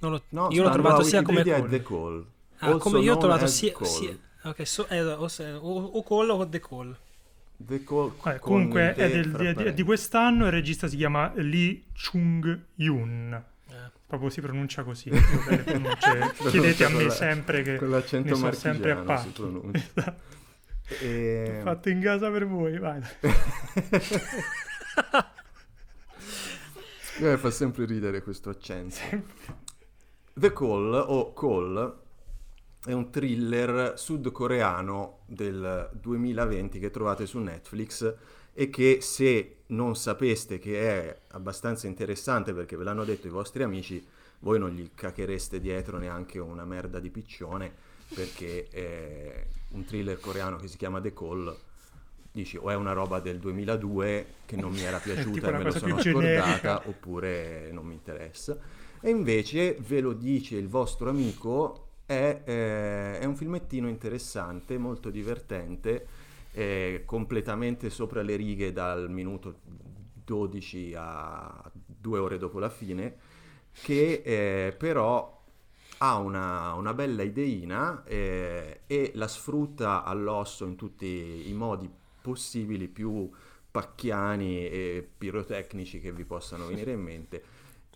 Non lo- No, io l'ho trovato sia come Call. è The Call. Ah, come io ho trovato sia, Call. sia- ok, so- eh, o, o- Call o The Call. The Call con comunque è del- di, di- di quest'anno il regista si chiama Lee Chung-yun. Eh. Proprio si pronuncia così. <laughs> Chiedete a me la- sempre che Con l'accento ne so sempre a pacchi. pronuncia. <laughs> Esatto. E... Fatto in casa per voi, vai. <laughs> Eh, fa sempre ridere questo accento. The Call o Call è un thriller sudcoreano del 2020 che trovate su Netflix e che se non sapeste che è abbastanza interessante perché ve l'hanno detto i vostri amici, voi non gli cacchereste dietro neanche una merda di piccione perché è un thriller coreano che si chiama The Call. Dici o è una roba del 2002 che non mi era <laughs> piaciuta e me lo sono generica. scordata oppure non mi interessa. E invece ve lo dice il vostro amico, è, eh, è un filmettino interessante, molto divertente, eh, completamente sopra le righe dal minuto 12 a due ore dopo la fine, che eh, però ha una, una bella ideina eh, e la sfrutta all'osso in tutti i modi possibili più pacchiani e pirotecnici che vi possano venire in mente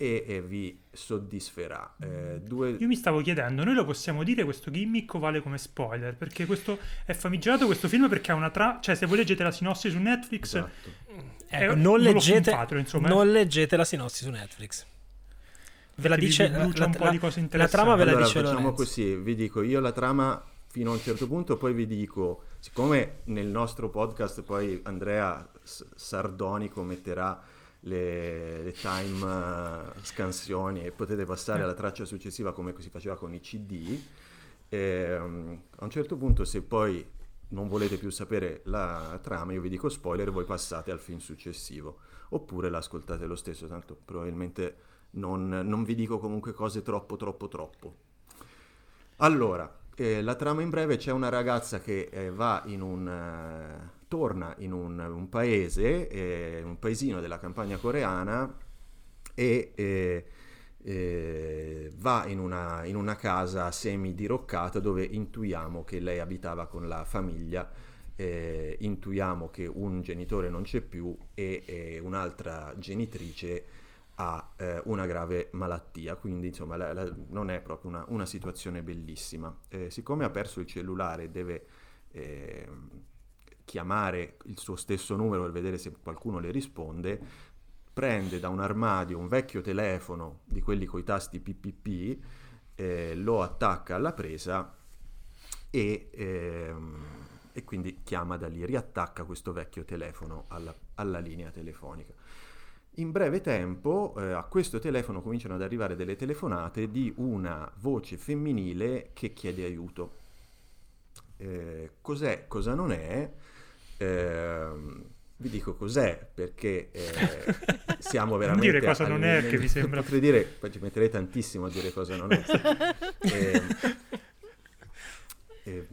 e, e vi soddisferà. Eh, due... Io mi stavo chiedendo, noi lo possiamo dire questo gimmick o vale come spoiler? Perché questo è famigerato questo film perché ha una tra... Cioè, se voi leggete la sinossi su Netflix, Esatto. Ecco, Eh, non, non lo leggete, insomma, non leggete la sinossi su Netflix. Ve la vi dice la, un po' la- di cose la interessanti. trama ve la Allora, dice facciamo Lorenzo. così, vi dico io la trama fino a un certo punto, poi vi dico, siccome nel nostro podcast poi Andrea S- Sardonico metterà le, le time eh, scansioni e potete passare alla traccia successiva come si faceva con i CD, ehm, a un certo punto se poi non volete più sapere la trama, io vi dico spoiler e voi passate al film successivo, oppure l'ascoltate lo stesso, tanto probabilmente non, non vi dico comunque cose troppo troppo troppo. Allora, eh, la trama in breve c'è una ragazza che eh, va in un... eh, torna in un, un paese, eh, un paesino della campagna coreana e eh, eh, va in una, in una casa semi diroccata dove intuiamo che lei abitava con la famiglia, eh, intuiamo che un genitore non c'è più e eh, un'altra genitrice ha eh, una grave malattia, quindi insomma la- la- non è proprio una, una situazione bellissima. Eh, siccome ha perso il cellulare e deve ehm, chiamare il suo stesso numero per vedere se qualcuno le risponde, prende da un armadio un vecchio telefono di quelli coi tasti PPP, eh, lo attacca alla presa e, ehm, e quindi chiama da lì, riattacca questo vecchio telefono alla, alla linea telefonica. In breve tempo eh, a questo telefono cominciano ad arrivare delle telefonate di una voce femminile che chiede aiuto. Eh, cos'è, cosa non è? Eh, vi dico cos'è perché eh, siamo <laughs> veramente... Non dire cosa non è che mi sembra... Potrei dire, poi ci metterei tantissimo a dire cosa non è. eh, <laughs> eh,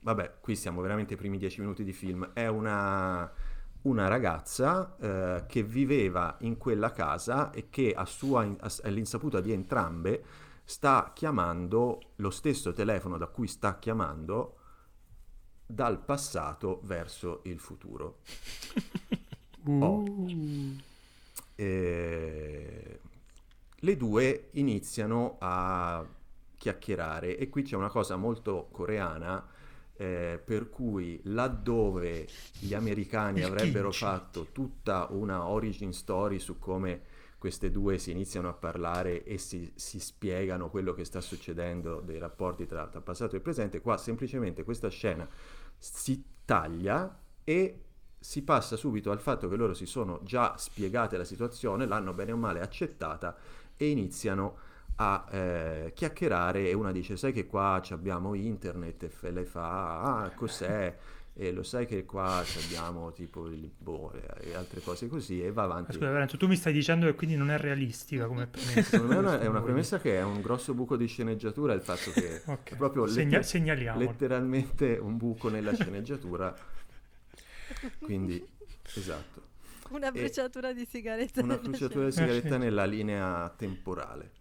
vabbè, qui siamo veramente ai primi dieci minuti di film. È una, una ragazza eh, che viveva in quella casa e che a sua, all'insaputa di entrambe sta chiamando lo stesso telefono da cui sta chiamando dal passato verso il futuro. <laughs> Uh. Oh. E... Le due iniziano a chiacchierare e qui c'è una cosa molto coreana eh, per cui laddove gli americani avrebbero fatto tutta una origin story su come queste due si iniziano a parlare e si, si spiegano quello che sta succedendo dei rapporti tra, tra passato e presente, qua semplicemente questa scena si taglia e si passa subito al fatto che loro si sono già spiegate la situazione, l'hanno bene o male accettata e iniziano a eh, chiacchierare e una dice sai che qua abbiamo internet e lei fa ah cos'è e lo sai che qua abbiamo tipo il boh, e altre cose così e va avanti. Scusa Lorenzo, tu mi stai dicendo che quindi non è realistica come <laughs> premessa. Secondo me è una, è una premessa che è un grosso buco di sceneggiatura il fatto che <laughs> okay. è proprio Segna- letter- letteralmente un buco nella sceneggiatura. Quindi, esatto. Una bruciatura e di sigaretta. Una bruciatura di sigaretta nella linea temporale.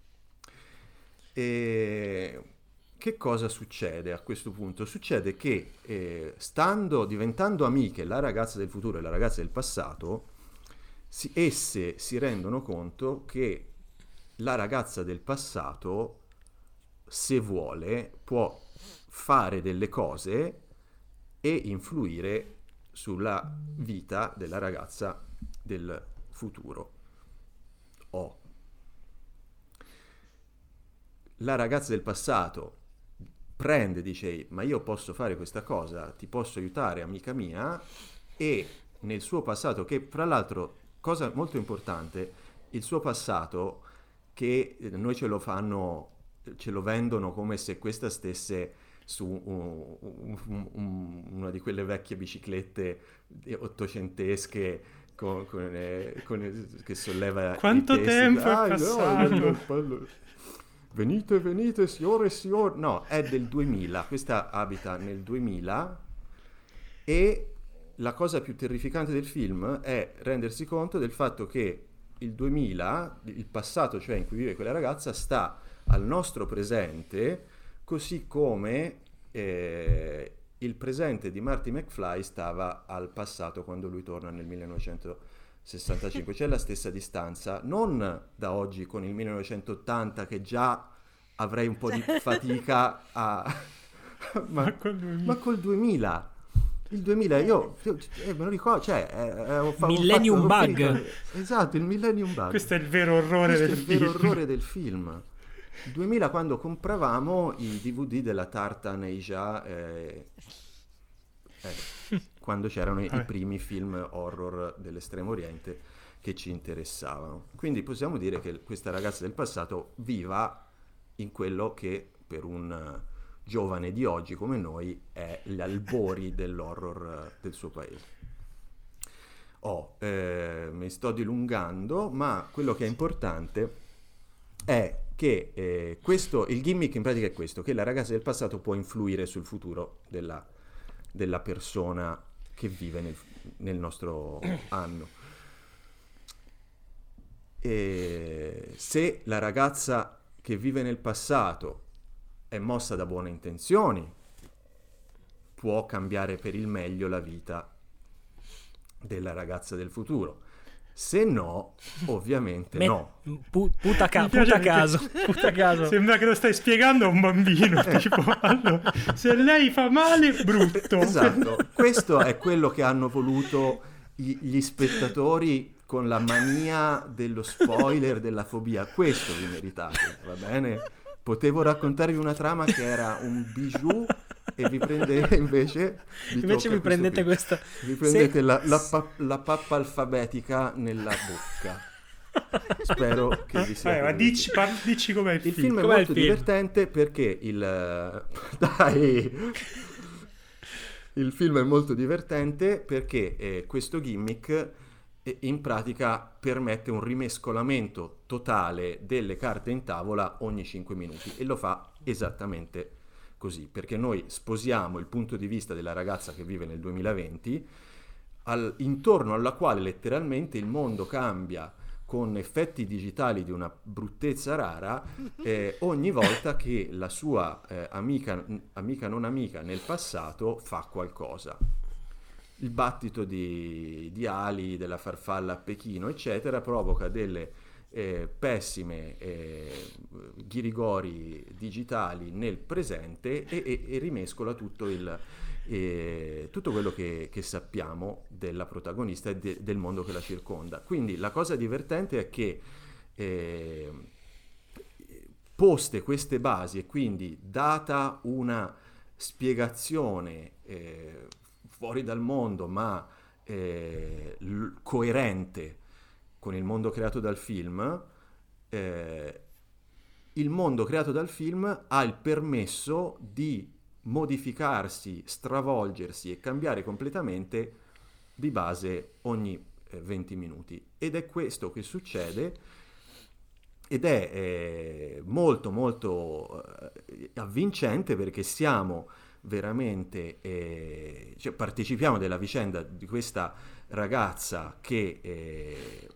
E che cosa succede a questo punto? Succede che eh, stando, diventando amiche la ragazza del futuro e la ragazza del passato, si, esse si rendono conto che la ragazza del passato, se vuole, può fare delle cose e influire sulla vita della ragazza del futuro. Oh. La ragazza del passato prende, dice, ma io posso fare questa cosa, ti posso aiutare, amica mia, e nel suo passato, che fra l'altro, cosa molto importante, il suo passato, che eh, noi ce lo fanno, ce lo vendono come se questa stesse su un, un, un, una di quelle vecchie biciclette ottocentesche con, con, eh, con, che solleva quanto tempo è ah, passato? no, venite, venite, signore e signore. No, è del 2000, questa abita nel 2000 e la cosa più terrificante del film è rendersi conto del fatto che il 2000, il passato cioè in cui vive quella ragazza, sta al nostro presente, così come eh, il presente di Marty McFly stava al passato quando lui torna nel 1965. C'è la stessa distanza, non da oggi con il 1980 che già avrei un po' di <laughs> fatica a... <laughs> ma, ma, col 2000. ma col 2000 il 2000 io eh, me lo ricordo cioè eh, eh fa- Millennium fatto, Bug. esatto il Millennium Bug. Questo è il vero orrore questo del è il film. vero orrore del film. <laughs> Il 2000 quando compravamo i DVD della Tartan Asia eh, eh, quando c'erano i, i primi film horror dell'estremo oriente che ci interessavano quindi possiamo dire che questa ragazza del passato viva in quello che per un giovane di oggi come noi è gli albori <laughs> dell'horror del suo paese. Oh, eh, mi sto dilungando, ma quello che è importante è che eh, questo, il gimmick in pratica è questo, che la ragazza del passato può influire sul futuro della, della persona che vive nel, nel nostro anno. E se la ragazza che vive nel passato è mossa da buone intenzioni, può cambiare per il meglio la vita della ragazza del futuro. Se no, ovviamente Me, no. Pu, puta, ca- puta caso, <laughs> puta caso. Sembra che lo stai spiegando a un bambino. <laughs> Tipo, allora, se lei fa male, brutto. Esatto. Questo è quello che hanno voluto gli, gli spettatori con la mania dello spoiler, della fobia. Questo vi meritate, va bene? Potevo raccontarvi una trama che era un bijou e vi <laughs> prendete invece... vi Invece vi prendete questo questa. Vi prendete Se- la, la pa- la pappa alfabetica nella bocca. Spero che vi sia Vai, ma piaciuto. dici, par- dici com'è il, Il film. film è Com'è il molto film? divertente perché il... <laughs> Dai! Il film è molto divertente perché eh, questo gimmick eh, in pratica permette un rimescolamento totale delle carte in tavola ogni 5 minuti e lo fa esattamente così, perché noi sposiamo il punto di vista della ragazza che vive nel 2020, al- intorno alla quale letteralmente il mondo cambia con effetti digitali di una bruttezza rara eh, ogni volta che la sua eh, amica, amica non amica nel passato fa qualcosa. Il battito di, di ali della farfalla a Pechino, eccetera, provoca delle eh, pessime eh, ghirigori digitali nel presente e, e- e rimescola tutto, il, eh, tutto quello che, che sappiamo della protagonista e de- del mondo che la circonda. Quindi la cosa divertente è che eh, poste queste basi e quindi data una spiegazione eh, fuori dal mondo ma eh, l- coerente con il mondo creato dal film, eh, il mondo creato dal film ha il permesso di modificarsi, stravolgersi e cambiare completamente di base ogni eh, 20 minuti. Ed è questo che succede ed è eh, molto molto eh, avvincente perché siamo veramente eh, cioè partecipiamo della vicenda di questa ragazza che eh,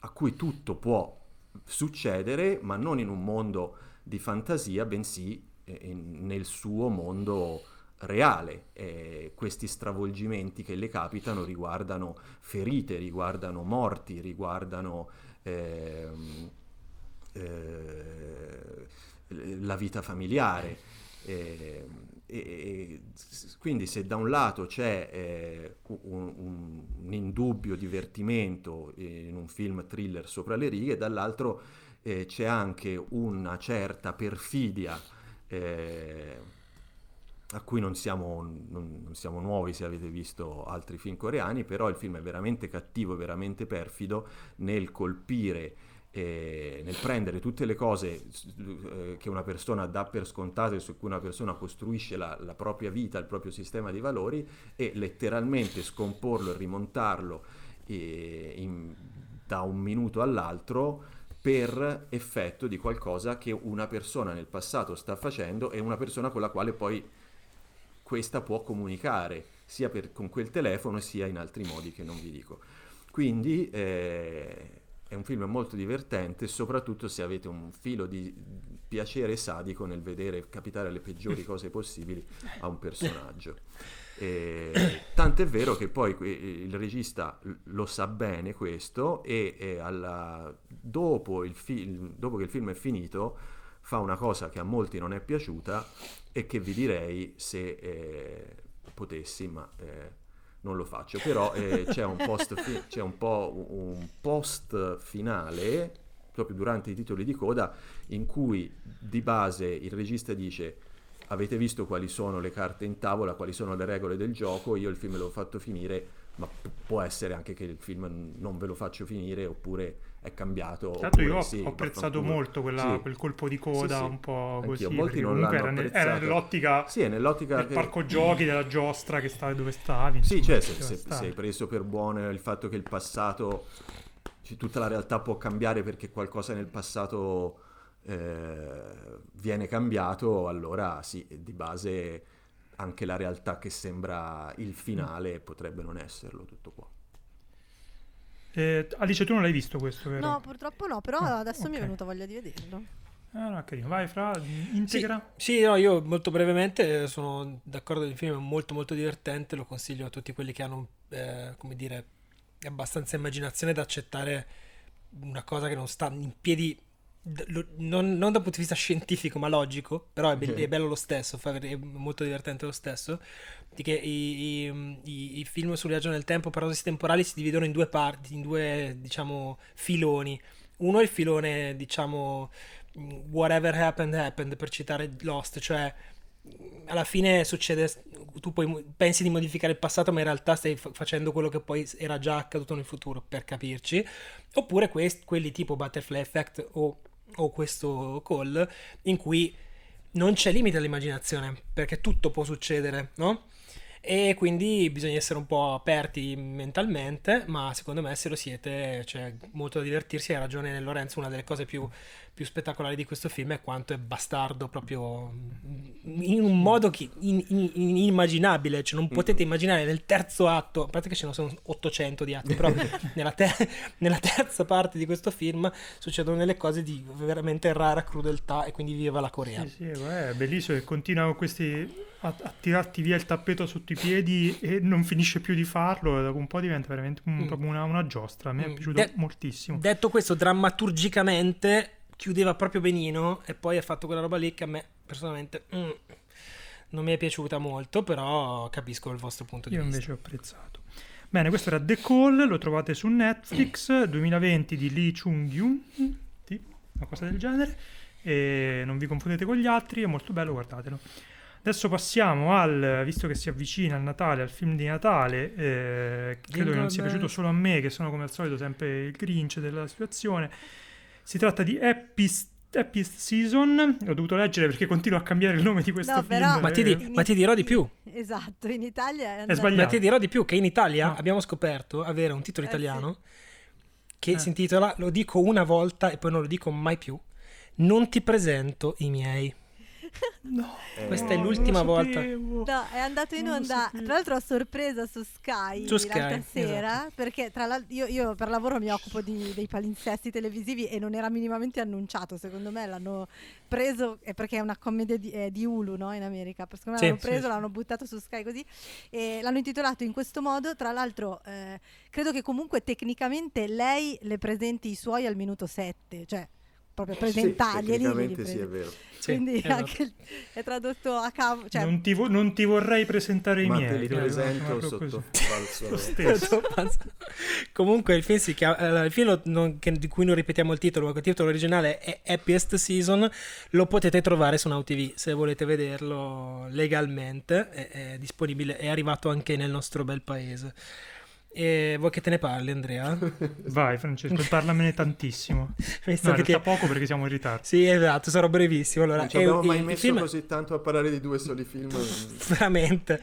a cui tutto può succedere ma non in un mondo di fantasia bensì eh, nel suo mondo reale Eh, questi stravolgimenti che le capitano riguardano ferite riguardano morti riguardano ehm, eh, la vita familiare. E, quindi se da un lato c'è eh, un, un- un indubbio divertimento in un film thriller sopra le righe, dall'altro eh, c'è anche una certa perfidia eh, a cui non siamo, non- non siamo nuovi se avete visto altri film coreani, però il film è veramente cattivo, veramente perfido nel colpire eh, nel prendere tutte le cose eh, che una persona dà per scontate, su cui una persona costruisce la, la propria vita, il proprio sistema di valori e letteralmente scomporlo e rimontarlo eh, in- da un minuto all'altro per effetto di qualcosa che una persona nel passato sta facendo e una persona con la quale poi questa può comunicare sia per- con quel telefono sia in altri modi che non vi dico. Quindi eh, è un film molto divertente, soprattutto se avete un filo di piacere sadico nel vedere capitare le peggiori cose possibili a un personaggio. E, tant'è vero che poi il regista lo sa bene questo e, e alla- dopo, il film, dopo che il film è finito fa una cosa che a molti non è piaciuta e che vi direi se eh, potessi, ma eh, non lo faccio. Però eh, c'è, un post fi- <laughs> c'è un po' un post finale, proprio durante i titoli di coda, in cui di base il regista dice avete visto quali sono le carte in tavola, quali sono le regole del gioco, io il film l'ho fatto finire, ma p- può essere anche che il film non ve lo faccio finire oppure è cambiato. L'altro io ho, sì, ho apprezzato molto quella- Sì. quel colpo di coda Sì, un po' così. molti non comunque era, ne- era nell'ottica Sì, nell'ottica del che- parco giochi, della giostra che stavi dove stavi. Sì, cioè se, se- se hai preso per buono il fatto che il passato, cioè, tutta la realtà può cambiare perché qualcosa nel passato eh, viene cambiato, allora sì, di base anche la realtà che sembra il finale potrebbe non esserlo, tutto qua. Eh, Alice, tu non l'hai visto questo, vero? No, purtroppo no, però Ah, adesso mi è venuta voglia di vederlo. Ah, no, carino. Vai, Fra, integra. Sì, sì, no, io molto brevemente sono d'accordo il film è molto molto divertente, lo consiglio a tutti quelli che hanno, eh, come dire, abbastanza immaginazione da accettare una cosa che non sta in piedi, non, non dal punto di vista scientifico ma logico, però è, be- è bello lo stesso, fa- è molto divertente lo stesso, di che i, i- i- i film sul viaggio nel tempo, paradosi temporali, si dividono in due parti, in due, diciamo, filoni. Uno è il filone, diciamo, whatever happened happened per citare Lost, cioè alla fine succede, tu poi pensi di modificare il passato, ma in realtà stai fa- facendo quello che poi era già accaduto nel futuro, per capirci. Oppure quest- quelli tipo Butterfly Effect o, o questo Call, in cui non c'è limite all'immaginazione, perché tutto può succedere, no? E quindi bisogna essere un po' aperti mentalmente, ma secondo me se lo siete c'è molto da divertirsi. Hai ragione Lorenzo, una delle cose più, più spettacolari di questo film è quanto è bastardo proprio in un modo che in- in- inimmaginabile, cioè non potete immaginare nel terzo atto, a parte che ce ne sono 800 di atti, però <laughs> nella, te- nella terza parte di questo film succedono delle cose di veramente rara crudeltà e quindi viva la Corea. Sì, sì, è bellissimo che continua con questi a, a tirarti via il tappeto sotto i piedi e non finisce più di farlo. e Dopo un po' diventa veramente un- Mm. una, una giostra. A me è Mm. piaciuto De- moltissimo. Detto questo, drammaturgicamente chiudeva proprio benino e poi ha fatto quella roba lì che a me personalmente mm, non mi è piaciuta molto, però capisco il vostro punto di Io vista. invece ho apprezzato. Bene, questo era The Call, lo trovate su Netflix 2020 di Lee Chung-gyun, tipo, una cosa del genere. E non vi confondete con gli altri, è molto bello, guardatelo. Adesso passiamo al, visto che si avvicina il Natale, al film di Natale, eh, credo che non sia piaciuto solo a me, che sono come al solito sempre il grinch della situazione. Si tratta di Happiest, Happiest Season, l'ho dovuto leggere perché continuo a cambiare il nome di questo No, film. Ma ti, di- ma ti dirò di più. Esatto, in Italia è, È sbagliato. Ma ti dirò di più che in Italia No. abbiamo scoperto avere un titolo Eh, italiano che Eh. si intitola Lo dico una volta e poi non lo dico mai più. Non ti presento i miei. No, Eh, Questa è l'ultima volta. No, è andato in onda, tra l'altro a sorpresa su Sky Su Sky, l'altra sera, esatto. perché tra l'altro io, io per lavoro mi occupo di- dei palinsesti televisivi e non era minimamente annunciato, secondo me l'hanno preso, è perché è una commedia di, è di Hulu no, in America, secondo me Sì, l'hanno preso, sì. l'hanno buttato su Sky così e l'hanno intitolato in questo modo, tra l'altro eh, credo che comunque tecnicamente lei le presenti i suoi al minuto 7, cioè proprio sì, presentarglieli. glieli tecnicamente sì, è vero. Sì, Quindi esatto. anche è tradotto a cavo, cioè non, ti vo- non ti vorrei presentare i Ma miei. te li presento proprio sotto falso. Stesso. Comunque il film, si chiama, eh, il film lo- non- che- di cui non ripetiamo il titolo, ma il titolo originale è Happiest Season, lo potete trovare su Now TV se volete vederlo legalmente, è, è disponibile, è arrivato anche nel nostro bel paese. E vuoi che te ne parli Andrea? <laughs> Vai Francesco, parlamene tantissimo. <laughs> Visto No, che ti- poco perché siamo in ritardo. Sì, esatto, sarò brevissimo. Allora, Non ci abbiamo è- mai il messo film- così tanto a parlare di due soli film. <laughs> Veramente.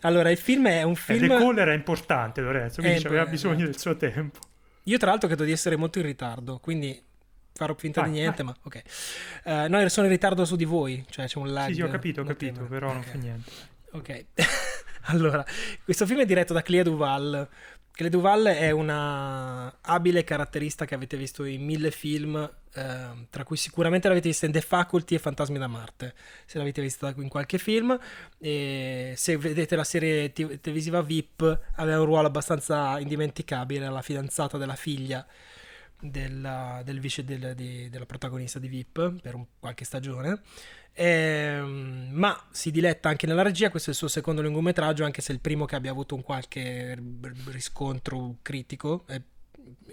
Allora, il film è un Eh, film... The Call era importante Lorenzo, quindi Eh, aveva beh, bisogno del suo tempo. Io tra l'altro credo di essere molto in ritardo, quindi farò finta Vai, di niente, ma ok. Eh, no, sono in ritardo su di voi, cioè c'è un lag. Sì, sì, ho capito, ho capito, però non Ok. fa niente. Ok. allora, questo film è diretto da Clea Duval. Clea Duval è una abile caratterista che avete visto in mille film, ehm, tra cui sicuramente l'avete vista in The Faculty e Fantasmi da Marte, se l'avete vista in qualche film. E se vedete la serie te- televisiva VIP, aveva un ruolo abbastanza indimenticabile, era la fidanzata della figlia della, del vice del- di- della protagonista di VIP per un- qualche stagione. Ehm, ma si diletta anche nella regia, questo è il suo secondo lungometraggio, anche se il primo che abbia avuto un qualche riscontro critico. È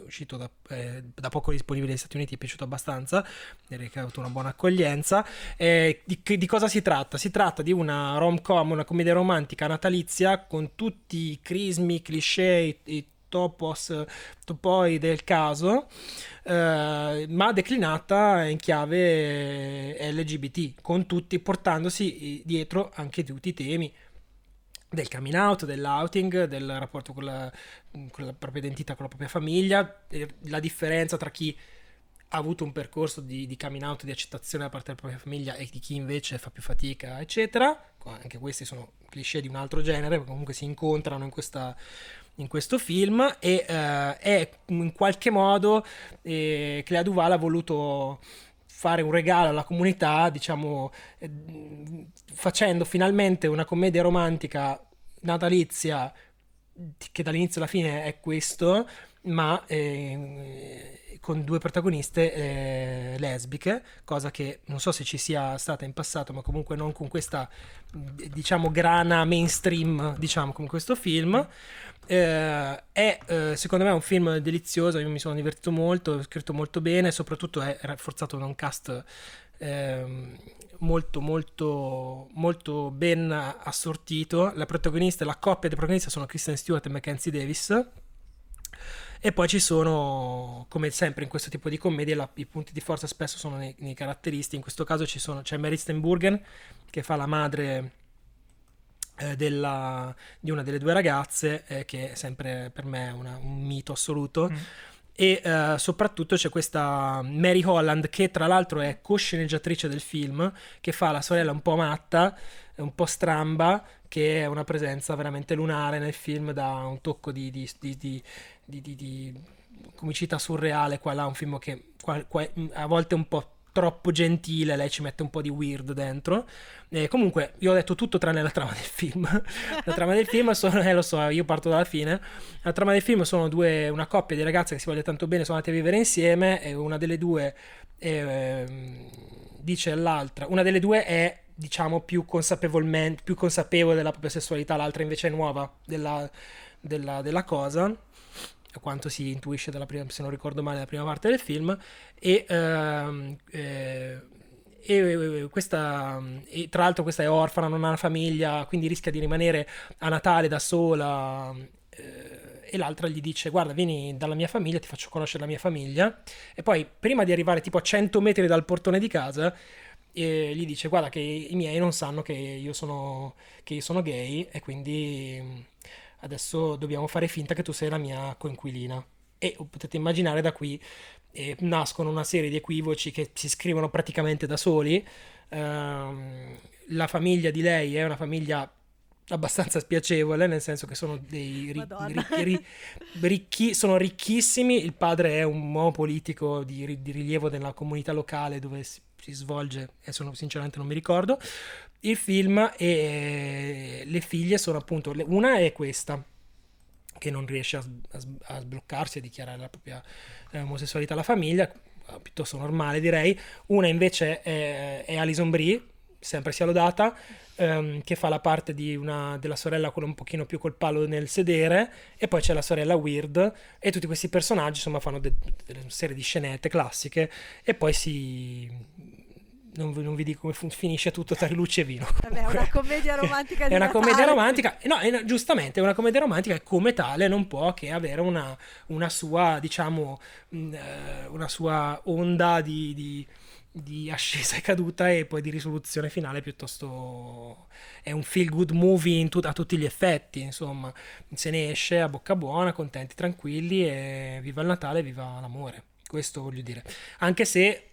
uscito da, eh, da poco disponibile negli Stati Uniti, è piaciuto abbastanza, direi ha avuto una buona accoglienza. Eh, di, di cosa si tratta? Si tratta di una rom-com, una commedia romantica natalizia con tutti i crismi, cliché, i, i topos, topoi del caso, eh, ma declinata in chiave LGBT, con tutti portandosi dietro anche tutti i temi del coming out, dell'outing, del rapporto con la, con la propria identità, con la propria famiglia, eh, la differenza tra chi ha avuto un percorso di, di coming out, di accettazione da parte della propria famiglia e di chi invece fa più fatica, eccetera. Anche questi sono cliché di un altro genere, comunque si incontrano in, questa, in questo film e eh, è in qualche modo eh, Clea Duval ha voluto fare un regalo alla comunità, diciamo, eh, facendo finalmente una commedia romantica natalizia che dall'inizio alla fine è questo, ma eh, con due protagoniste eh, lesbiche, cosa che non so se ci sia stata in passato, ma comunque non con questa diciamo grana mainstream, diciamo come questo film. Eh, è eh, secondo me un film delizioso, io mi sono divertito molto, è scritto molto bene, soprattutto è rafforzato da un cast ehm, molto molto molto ben assortito la protagonista la coppia dei protagonisti sono Kristen Stewart e Mackenzie Davis e poi ci sono, come sempre in questo tipo di commedie, la, i punti di forza spesso sono nei, nei caratteristi. In questo caso sono, c'è Mary Steinburgen che fa la madre eh, della, di una delle due ragazze, eh, che è sempre per me una, un mito assoluto. Mm. E eh, soprattutto c'è questa Mary Holland, che tra l'altro è cosceneggiatrice del film, che fa la sorella un po' matta, un po' stramba, che è una presenza veramente lunare nel film, da un tocco di, di, di, di comicità surreale. Qua là, un film che qua, qua, a volte è un po' troppo gentile, lei ci mette un po' di weird dentro. E comunque, io ho detto tutto tranne la trama del film. <laughs> la trama del film sono, eh lo so, io parto dalla fine. La trama del film sono due, una coppia di ragazze che si vogliono tanto bene, sono andate a vivere insieme e una delle due eh, dice all'altra, una delle due è diciamo più consapevolmente, più consapevole della propria sessualità, l'altra invece è nuova della, della, della cosa quanto si intuisce dalla prima, se non ricordo male, dalla prima parte del film. E, ehm, eh, e, questa, e tra l'altro questa è orfana, non ha una famiglia, quindi rischia di rimanere a Natale da sola. Eh, e l'altra gli dice guarda vieni dalla mia famiglia, ti faccio conoscere la mia famiglia. E poi prima di arrivare tipo a 100 metri dal portone di casa, eh, gli dice guarda che i miei non sanno che io sono, che io sono gay e quindi adesso dobbiamo fare finta che tu sei la mia coinquilina. E potete immaginare da qui eh, nascono una serie di equivoci che si scrivono praticamente da soli. Uh, la famiglia di lei è una famiglia abbastanza spiacevole, nel senso che sono dei ricchi, ricchi, ricchi, sono ricchissimi. Il padre è un uomo politico di, di rilievo nella comunità locale dove si, si svolge, e sono, sinceramente non mi ricordo il film e le figlie sono appunto, una è questa, che non riesce a, a, sbloccarsi, a dichiarare la propria eh, omosessualità alla famiglia, piuttosto normale direi, una invece è, è Alison Brie, sempre sia lodata, ehm, che fa la parte una, della sorella con un pochino più col palo nel sedere, e poi c'è la sorella Weird, e tutti questi personaggi insomma fanno delle de- serie di scenette classiche, e poi si non, non, vi dico come finisce tutto tra luce e vino. <laughs> Vabbè, è una commedia romantica. <laughs> è una commedia romantica, no, è, giustamente è una commedia romantica e come tale non può che avere una, una sua, diciamo, eh, una sua onda di, di, di, ascesa e caduta e poi di risoluzione finale piuttosto... È un feel good movie tut- a tutti gli effetti, insomma, se ne esce a bocca buona, contenti, tranquilli e viva il Natale, viva l'amore. Questo voglio dire. Anche se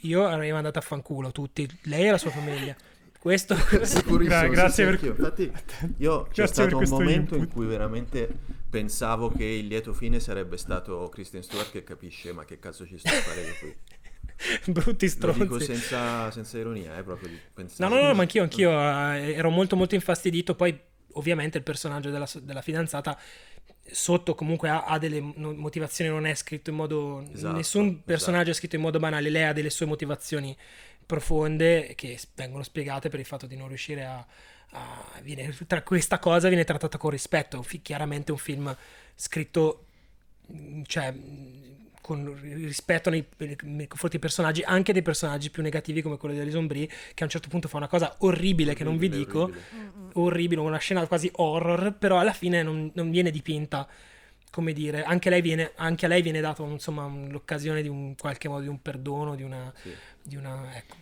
io avrei mandato a fanculo tutti, lei e la sua famiglia. Questo <laughs> Gra- grazie per Infatti, io c'è stato un momento input. in cui veramente pensavo che il lieto fine sarebbe stato Kristen Stewart che capisce ma che cazzo ci sto a fare io qui. <laughs> Brutti stronzi. Lo dico senza, senza ironia, eh, proprio No, no, no, ma anch'io, anch'io eh, ero molto molto infastidito, poi ovviamente il personaggio della, della fidanzata sotto comunque ha, ha, delle motivazioni, non è scritto in modo... Esatto, nessun esatto. personaggio esatto. è scritto in modo banale, lei ha delle sue motivazioni profonde che vengono spiegate per il fatto di non riuscire a... a viene, tra questa cosa viene trattata con rispetto, chiaramente un film scritto... cioè con rispetto nei, nei, confronti dei personaggi, anche dei personaggi più negativi come quello di Alison Brie, che a un certo punto fa una cosa orribile, orribile che non vi dico, orribile, orribile una scena quasi horror, però alla fine non, non viene dipinta come dire, anche, lei viene, anche a lei viene data insomma l'occasione di un qualche modo di un perdono, di una, sì. di una ecco,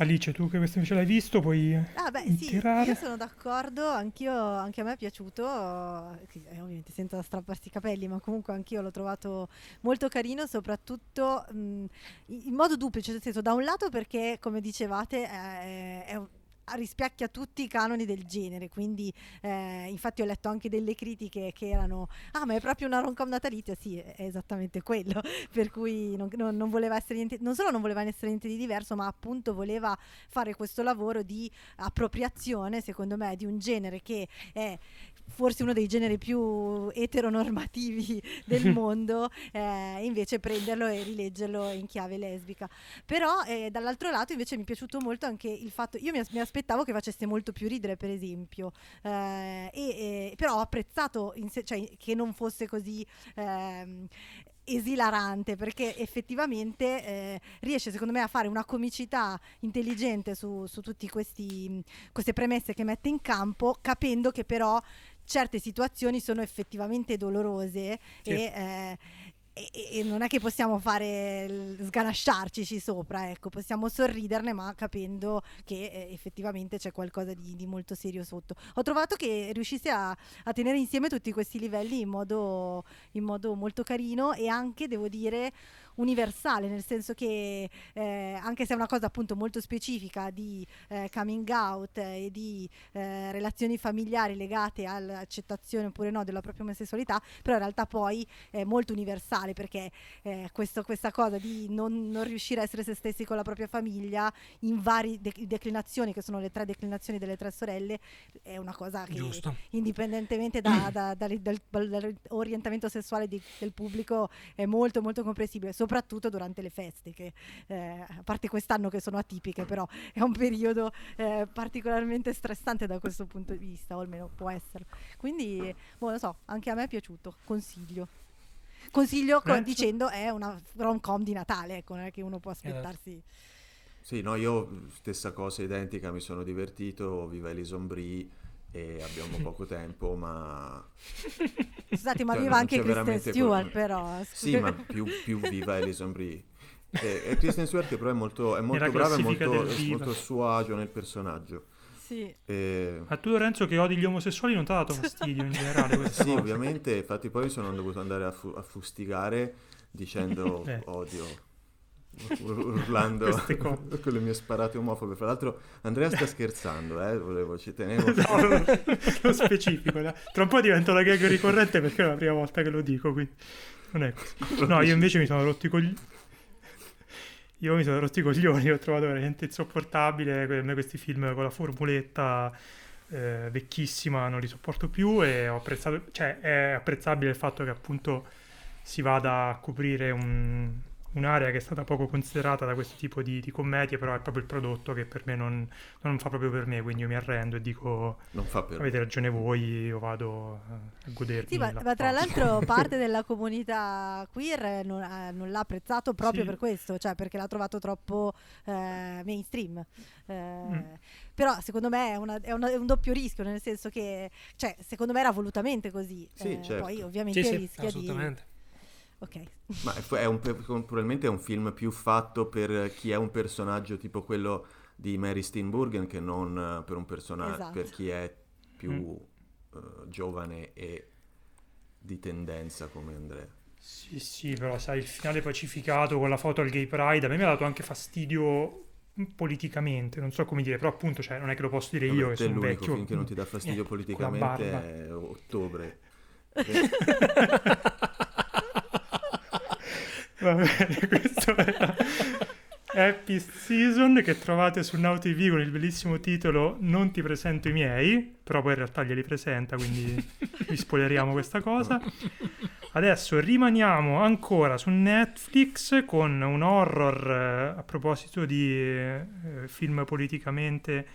Alice, tu che questo invece l'hai visto, puoi ah, beh, sì, io sono d'accordo, anch'io, anche a me è piaciuto, eh, ovviamente senza strapparsi i capelli, ma comunque anch'io l'ho trovato molto carino, soprattutto mh, in modo duplice, nel senso da un lato perché, come dicevate, è, è rispecchia tutti i canoni del genere, quindi eh, infatti ho letto anche delle critiche che erano ah ma è proprio una rom-com natalizia, sì è esattamente quello, <laughs> per cui non, non, non, voleva essere niente, non solo non voleva essere niente di diverso, ma appunto voleva fare questo lavoro di appropriazione secondo me di un genere che è forse uno dei generi più eteronormativi <laughs> del mondo, eh, invece prenderlo e rileggerlo in chiave lesbica. Però eh, dall'altro lato invece mi è piaciuto molto anche il fatto, io mi, mi aspettavo che facesse molto più ridere per esempio, eh, e, però ho apprezzato se, cioè, che non fosse così... Ehm, esilarante perché effettivamente eh, riesce secondo me a fare una comicità intelligente su, su tutte queste premesse che mette in campo capendo che però certe situazioni sono effettivamente dolorose sì. e, eh, e, e, non è che possiamo fare sganasciarci sopra, ecco, possiamo sorriderne ma capendo che eh, effettivamente c'è qualcosa di, di, molto serio sotto. Ho trovato che riuscisse a, a tenere insieme tutti questi livelli in modo, in modo molto carino e anche, devo dire, universale, nel senso che eh, anche se è una cosa appunto molto specifica di eh, coming out e di eh, relazioni familiari legate all'accettazione oppure no della propria omosessualità, però in realtà poi è molto universale perché eh, questo, questa cosa di non, non, riuscire a essere se stessi con la propria famiglia in varie de- declinazioni, che sono le tre declinazioni delle tre sorelle, è una cosa che Giusto. indipendentemente da, da, da, dal, dall'orientamento sessuale di, del pubblico è molto molto comprensibile soprattutto durante le feste, che eh, a parte quest'anno che sono atipiche, però è un periodo eh, particolarmente stressante da questo punto di vista, o almeno può essere. Quindi, boh, lo so, anche a me è piaciuto, consiglio. Consiglio con, dicendo è una rom-com di Natale, ecco, non è che uno può aspettarsi... Sì, no, io stessa cosa identica, mi sono divertito, viva Elison Brie e abbiamo <laughs> poco tempo, ma... Scusate, ma cioè, viva anche Kristen Stewart, quel... però. Sì, ma più, più viva Alison Brie. E, e Kristen Stewart che però è molto, è molto brava e molto, molto a suo agio nel personaggio. Sì. E... Ma tu Lorenzo che odi gli omosessuali non ti ha dato fastidio in generale? sì, cosa. ovviamente, infatti poi sono dovuto andare a, fu- a fustigare dicendo <laughs> eh. odio urlando <laughs> con le mie sparate omofobe. Fra l'altro, Andrea sta scherzando, eh? Volevo, ci tenevo. <laughs> No, lo specifico. Da. Tra un po' diventa una gag ricorrente perché è la prima volta che lo dico. Quindi non è così. <laughs> No, io invece mi sono rotti i coglioni. Io mi sono rotti i coglioni, ho trovato veramente insopportabile questi film con la formuletta eh, vecchissima, non li sopporto più e ho apprezzato, cioè è apprezzabile il fatto che appunto si vada a coprire un, un'area che è stata poco considerata da questo tipo di, di, commedie, però è proprio il prodotto che per me non, non, fa proprio per me, quindi io mi arrendo e dico avete ragione voi, io vado a godermi. Sì, ma, ma, tra l'altro <laughs> parte della comunità queer non, eh, non l'ha apprezzato proprio sì. per questo, cioè perché l'ha trovato troppo eh, mainstream. Eh, mm. Però secondo me è, una, è, una, è, un doppio rischio, nel senso che, cioè, secondo me era volutamente così. Sì, eh, certo. Poi ovviamente sì, rischia sì, di Ok. Ma è un, probabilmente è un film più fatto per chi è un personaggio tipo quello di Mary Steenburgen che non per un personaggio esatto. per chi è più mm. uh, giovane e di tendenza come Andrea. Sì, sì, però sai, il finale pacificato con la foto al Gay Pride a me mi ha dato anche fastidio politicamente, non so come dire, però appunto cioè, non è che lo posso dire Vabbè, io che sono l'unico vecchio. film che non ti dà fastidio eh, politicamente è ottobre. <laughs> <laughs> Va bene, questo era Happy Season che trovate su Now TV con il bellissimo titolo Non ti presento i miei, però poi in realtà glieli presenta, quindi vi spoileriamo questa cosa. Adesso rimaniamo ancora su Netflix con un horror eh, a proposito di eh, film politicamente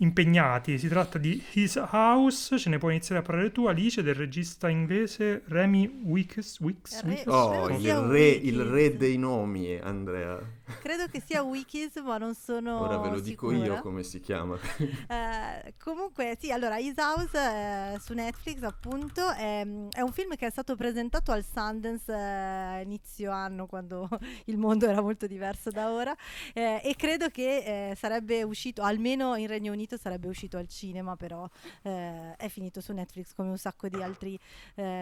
impegnati. Si tratta di His House, ce ne puoi iniziare a parlare tu, Alice, del regista inglese Remy Wicks. Wicks, Wicks? Oh, il re, il re, dei nomi, Andrea. Credo che sia Wikis, ma non sono Ora ve lo sicura. dico io come si chiama. uh, comunque, sì, allora, His House uh, su Netflix, appunto, è, è, un film che è stato presentato al Sundance uh, inizio anno, quando <laughs> il mondo era molto diverso da ora, e credo che sarebbe uscito, almeno in Regno Unito, sarebbe uscito al cinema, però è finito su Netflix come un sacco di altri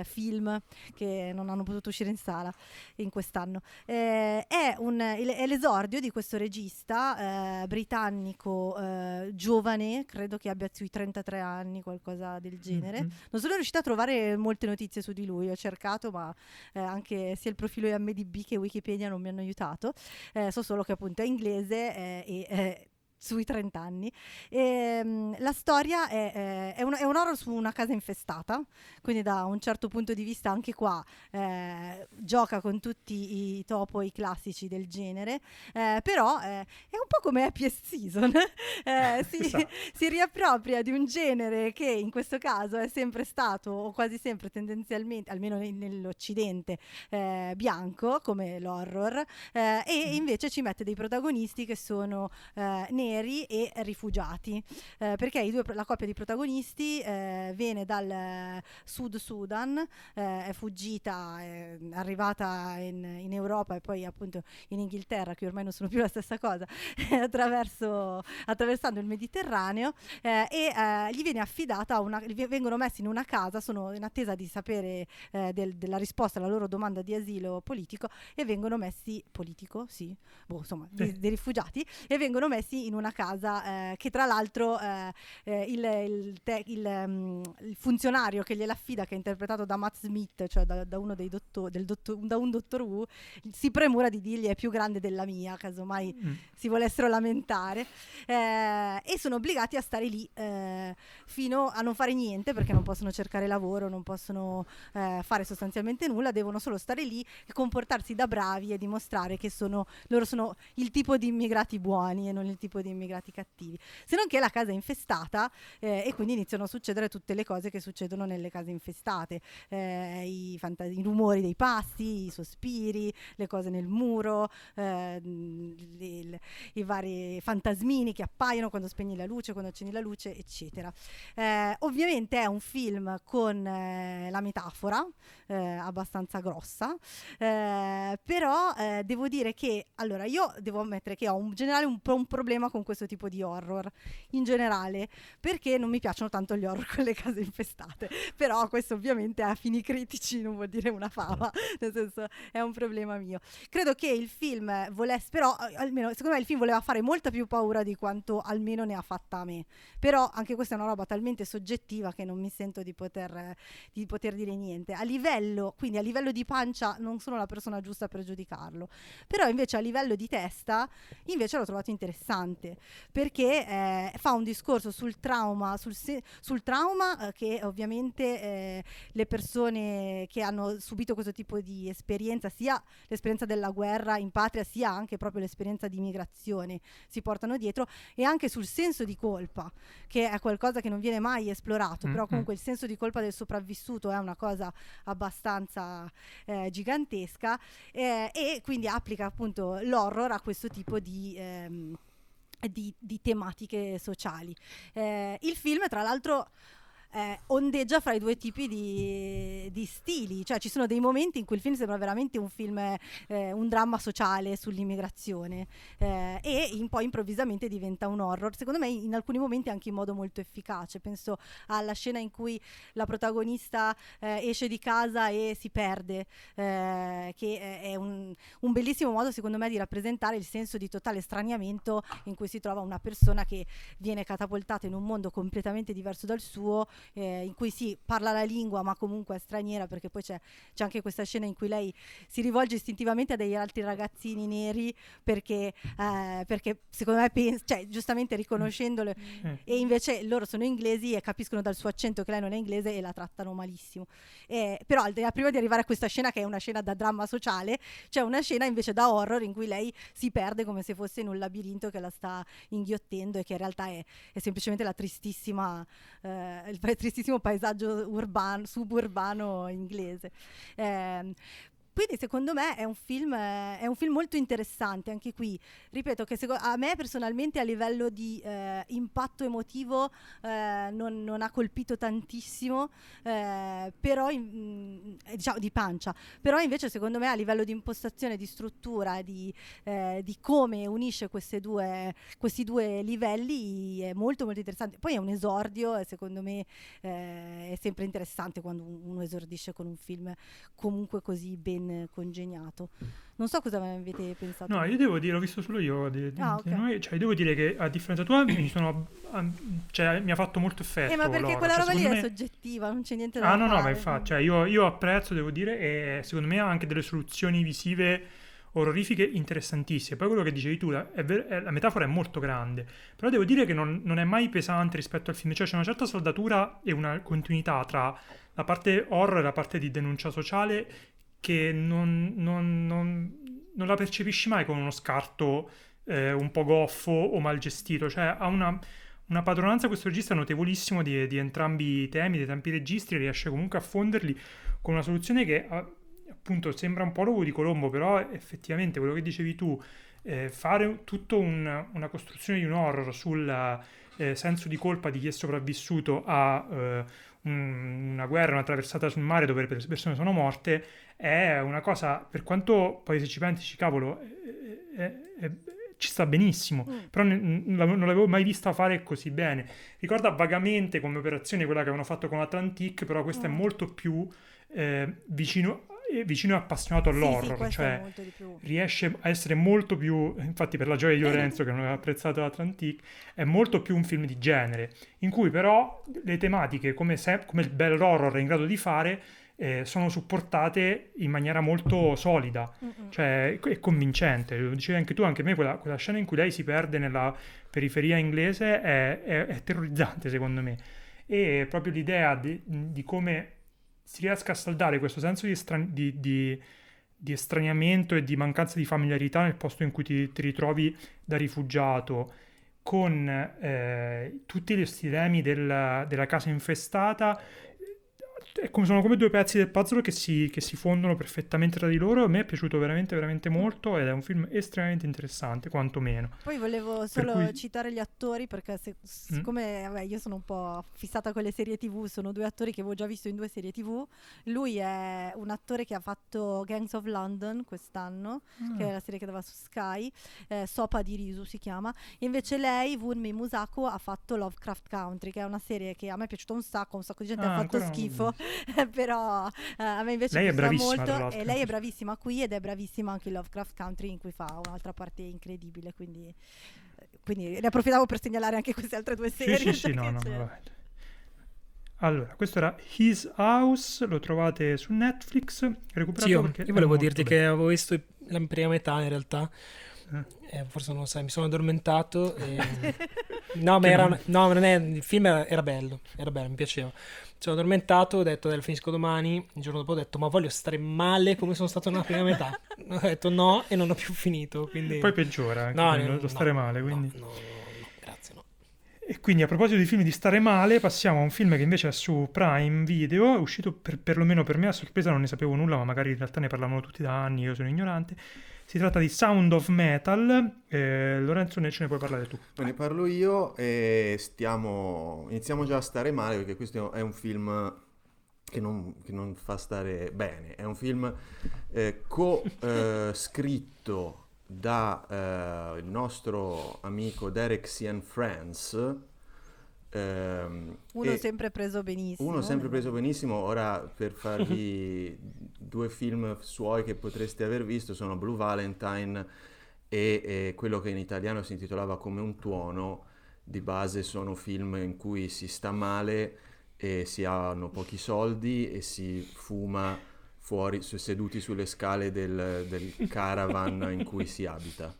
film che non hanno potuto uscire in sala in quest'anno. è, un, è l'esordio di questo regista eh, britannico eh, giovane, credo che abbia sui 33 anni, qualcosa del genere. Mm-hmm. Non sono riuscita a trovare molte notizie su di lui, ho cercato, ma eh, anche sia il profilo IMDb che Wikipedia non mi hanno aiutato. Eh, so solo che appunto è inglese eh, e eh, sui 30 anni. E, um, la storia è, è, un, è, un, horror su una casa infestata, quindi da un certo punto di vista anche qua eh, gioca con tutti i topo, i classici del genere, eh, però eh, è un po' come Happy Season, <laughs> eh, si, esatto. si, riappropria di un genere che in questo caso è sempre stato, o quasi sempre tendenzialmente, almeno nell'Occidente, eh, bianco come l'horror, eh, e mm. invece ci mette dei protagonisti che sono neri neri e rifugiati, eh, perché due, la coppia di protagonisti eh, viene dal Sud Sudan, eh, è fuggita, è arrivata in, in, Europa e poi appunto in Inghilterra, che ormai non sono più la stessa cosa, <laughs> attraversando il Mediterraneo eh, e eh, gli viene affidata una, vengono messi in una casa, sono in attesa di sapere eh, del, della risposta alla loro domanda di asilo politico e vengono messi politico, sì, boh, insomma, dei, dei rifugiati e vengono messi in una casa eh, che tra l'altro eh, eh il, il, te, il, um, il, funzionario che gliel'affida, che è interpretato da Matt Smith, cioè da, da uno dei dottor, del dottor, da un dottor Wu, si premura di dirgli è più grande della mia, casomai mm. si volessero lamentare, eh, e sono obbligati a stare lì eh, fino a non fare niente perché non possono cercare lavoro, non possono fare sostanzialmente nulla, devono solo stare lì e comportarsi da bravi e dimostrare che sono, loro sono il tipo di immigrati buoni e non il tipo di di immigrati cattivi, se non che la casa è infestata eh, e quindi iniziano a succedere tutte le cose che succedono nelle case infestate, eh, i, fanta- i, rumori dei passi, i sospiri, le cose nel muro, eh, le, i vari fantasmini che appaiono quando spegni la luce, quando accendi la luce, eccetera. Eh, ovviamente è un film con eh, la metafora eh, abbastanza grossa, però devo dire che allora io devo ammettere che ho in generale un po' un problema con con questo tipo di horror in generale, perché non mi piacciono tanto gli horror <laughs> con le case infestate. Però questo ovviamente a fini critici non vuol dire una fava, <laughs> nel senso è un problema mio. Credo che il film volesse, però almeno secondo me il film voleva fare molta più paura di quanto almeno ne ha fatta a me. Però anche questa è una roba talmente soggettiva che non mi sento di poter, di poter dire niente. A livello, quindi a livello di pancia non sono la persona giusta per giudicarlo. Però invece a livello di testa, invece l'ho trovato interessante interessante perché eh, fa un discorso sul trauma, sul, se- sul trauma eh, che ovviamente eh, le persone che hanno subito questo tipo di esperienza, sia l'esperienza della guerra in patria, sia anche proprio l'esperienza di migrazione, si portano dietro e anche sul senso di colpa, che è qualcosa che non viene mai esplorato, mm-hmm. però comunque il senso di colpa del sopravvissuto è una cosa abbastanza eh, gigantesca eh, e quindi applica appunto l'horror a questo tipo di... Ehm, di, di tematiche sociali. Eh, il film, tra l'altro, eh, ondeggia fra i due tipi di, di, stili, cioè ci sono dei momenti in cui il film sembra veramente un film, eh, un dramma sociale sull'immigrazione eh, e in, poi improvvisamente diventa un horror, secondo me in alcuni momenti anche in modo molto efficace, penso alla scena in cui la protagonista eh, esce di casa e si perde, eh, che è un, un bellissimo modo secondo me di rappresentare il senso di totale straniamento in cui si trova una persona che viene catapultata in un mondo completamente diverso dal suo eh, in cui si parla la lingua ma comunque è straniera perché poi c'è, c'è, anche questa scena in cui lei si rivolge istintivamente a degli altri ragazzini neri perché, eh, perché secondo me pens- cioè, giustamente riconoscendole mm. e invece loro sono inglesi e capiscono dal suo accento che lei non è inglese e la trattano malissimo eh, però prima di arrivare a questa scena che è una scena da dramma sociale c'è una scena invece da horror in cui lei si perde come se fosse in un labirinto che la sta inghiottendo e che in realtà è, è semplicemente la tristissima eh, il tristissimo paesaggio urbano, suburbano inglese. Eh, quindi secondo me è un, film, è un film molto interessante anche qui. Ripeto che secondo, a me personalmente a livello di eh, impatto emotivo eh, non, non, ha colpito tantissimo, eh, però in, mm, diciamo di pancia. Però invece secondo me a livello di impostazione, di struttura, di, eh, di come unisce due, questi due livelli è molto molto interessante. Poi è un esordio e secondo me eh, è sempre interessante quando uno esordisce con un film comunque così ben congegnato. Non so cosa avete pensato. No, io devo dire, l'ho visto solo io. Di, di, ah, okay. noi, cioè, devo dire che a differenza tua mi, sono, cioè, mi ha fatto molto effetto. Eh, ma perché quella cioè, roba lì me... è soggettiva, non c'è niente da Ah, no, no, no, ma infatti, cioè, io, io apprezzo, devo dire, e secondo me ha anche delle soluzioni visive orrorifiche interessantissime. Poi quello che dicevi tu, la, ver- è, la metafora è molto grande, però devo dire che non, non, è mai pesante rispetto al film, cioè c'è una certa saldatura e una continuità tra la parte horror e la parte di denuncia sociale che non, non, non la percepisci mai con uno scarto eh, un po' goffo o mal gestito, cioè ha una una padronanza questo regista notevolissimo di, di, entrambi i temi, dei tempi registri, riesce comunque a fonderli con una soluzione che appunto sembra un po' l'uovo di Colombo, però effettivamente quello che dicevi tu, eh, fare tutta un, una costruzione di un horror sul eh, senso di colpa di chi è sopravvissuto a eh, un, una guerra, una traversata sul mare dove le persone sono morte, è una cosa, per quanto poi se ci pensi, cavolo, è, è, ci sta benissimo, mm. però n- n- non l'avevo mai vista fare così bene. Ricorda vagamente come operazione quella che avevano fatto con Atlantic, però questa mm. è molto più eh, vicino vicino e appassionato all'horror, sì, sì, cioè riesce a essere molto più, infatti per la gioia di Lorenzo che non aveva apprezzato Atlantic, è molto più un film di genere, in cui però le tematiche, come, se, come il bel horror è in grado di fare, eh, sono supportate in maniera molto solida, Mm-mm. cioè è convincente. Lo dicevi anche tu, anche me, quella, quella, scena in cui lei si perde nella periferia inglese è, è, è terrorizzante secondo me. E proprio l'idea di, di, come si riesca a saldare questo senso di, estran- di, di, di, estraniamento e di mancanza di familiarità nel posto in cui ti, ti ritrovi da rifugiato con eh, tutti questi temi del, della casa infestata come, sono come due pezzi del puzzle che si, che si, fondono perfettamente tra di loro. A me è piaciuto veramente, veramente molto ed è un film estremamente interessante, quantomeno. Poi volevo solo cui... citare gli attori perché se, siccome mm. vabbè, io sono un po' fissata con le serie tv, sono due attori che avevo già visto in due serie tv. Lui è un attore che ha fatto Gangs of London quest'anno, mm. che è la serie che dava su Sky, eh, Sopa di Risu si chiama. Invece lei, Wunmi Musako, ha fatto Lovecraft Country, che è una serie che a me è piaciuta un sacco, un sacco di gente ah, ha fatto schifo. <laughs> però uh, a me invece lei piace molto e lei è bravissima qui ed è bravissima anche in Lovecraft Country in cui fa un'altra parte incredibile quindi, quindi ne approfittavo per segnalare anche queste altre due serie sì sì, sì no, no, allora, questo era His House, lo trovate su Netflix. Sì, io, io volevo dirti bello. che avevo visto la prima metà in realtà eh, forse non lo sai, mi sono addormentato. E... <laughs> no, ma era, no, non è, il film era, era, bello, era bello, mi piaceva. Mi sono addormentato, ho detto, del finisco domani. Il giorno dopo ho detto, ma voglio stare male come sono stato nella prima metà. <laughs> ho detto no e non ho più finito. Quindi... Poi peggiora no, no, no, stare male, quindi... No, no, no, grazie, no. E quindi a proposito di film di stare male, passiamo a un film che invece è su Prime Video, è uscito per, perlomeno per me a sorpresa, non ne sapevo nulla, ma magari in realtà ne parlavano tutti da anni, io sono ignorante si tratta di Sound of Metal. Eh, Lorenzo, ne ce ne puoi parlare tu? Ne parlo io e stiamo... iniziamo già a stare male perché questo è un film che non, che non fa stare bene. È un film eh, co-scritto eh, <laughs> da eh, il nostro amico Derek Cian France Ehm, uno sempre preso benissimo. Uno sempre preso benissimo. Ora per <laughs> farvi due film suoi che potreste aver visto sono Blue Valentine e, e, quello che in italiano si intitolava Come un tuono. Di base sono film in cui si sta male e si hanno pochi soldi e si fuma fuori seduti sulle scale del, del caravan in cui si abita.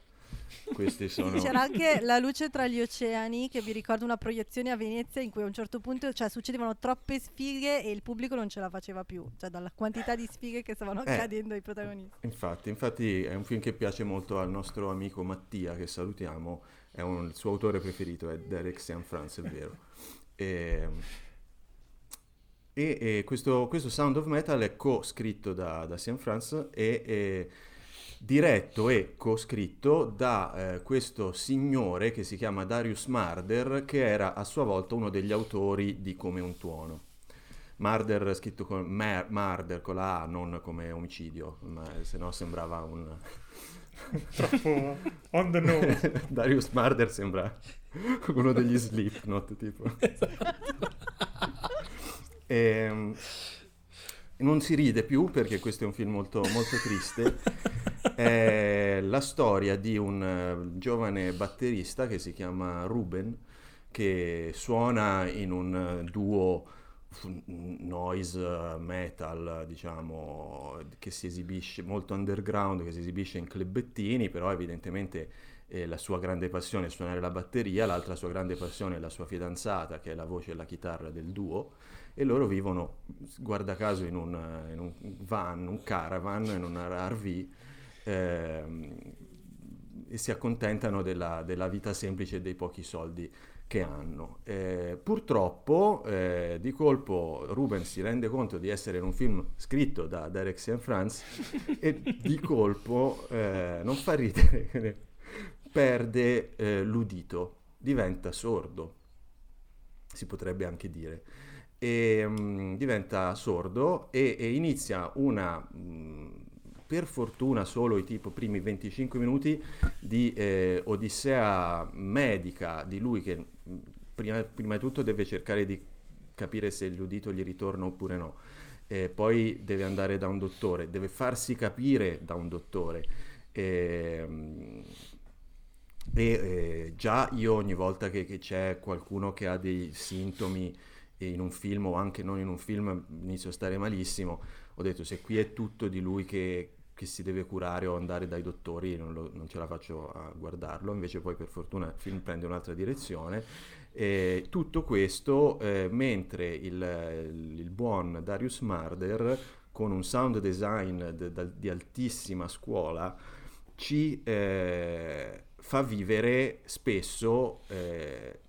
Questi <laughs> sono... C'era anche La luce tra gli oceani, che vi ricordo una proiezione a Venezia in cui a un certo punto cioè, succedevano troppe sfighe e il pubblico non ce la faceva più, cioè dalla quantità di sfighe che stavano eh, accadendo ai protagonisti. Infatti, infatti è un film che piace molto al nostro amico Mattia, che salutiamo, è un, il suo autore preferito, è Derek San France, è vero. <laughs> E, e, e questo, questo, Sound of Metal è co-scritto da, da San France e, e diretto e co-scritto da eh, questo signore che si chiama Darius Marder, che era a sua volta uno degli autori di Come un tuono. Marder scritto con Mar- Marder con la A, non come omicidio, ma se no sembrava un... <laughs> Troppo on the nose. <laughs> Darius Marder sembra uno degli Slipknot, tipo. <laughs> Esatto. e, ehm, non si ride più perché questo è un film molto, molto triste. <laughs> è la storia di un uh, giovane batterista che si chiama Ruben, che suona in un uh, duo noise metal, diciamo, che si esibisce molto underground, che si esibisce in clubettini, però evidentemente eh, la sua grande passione è suonare la batteria, l'altra sua grande passione è la sua fidanzata, che è la voce e la chitarra del duo, e loro vivono, guarda caso, in un, in un van, un caravan, in un RV, eh, e si accontentano della, della vita semplice e dei pochi soldi che hanno. Eh, purtroppo eh, di colpo Ruben si rende conto di essere in un film scritto da Derek St. France e di colpo eh, non fa ridere, <laughs> perde eh, l'udito, diventa sordo, si potrebbe anche dire. E, um, diventa sordo e, e inizia una um, per fortuna solo i tipo primi 25 minuti di eh, odissea medica di lui che prima, prima, di tutto deve cercare di capire se l'udito gli ritorna oppure no. Eh, poi deve andare da un dottore, deve farsi capire da un dottore. Eh, e eh, già io ogni volta che, che, c'è qualcuno che ha dei sintomi in un film o anche non in un film inizio a stare malissimo, ho detto se qui è tutto di lui che, che si deve curare o andare dai dottori, non, lo, non, ce la faccio a guardarlo, invece poi per fortuna il film prende un'altra direzione. E tutto questo eh, mentre il, il, buon Darius Marder, con un sound design de, de, di altissima scuola, ci eh, fa vivere spesso eh,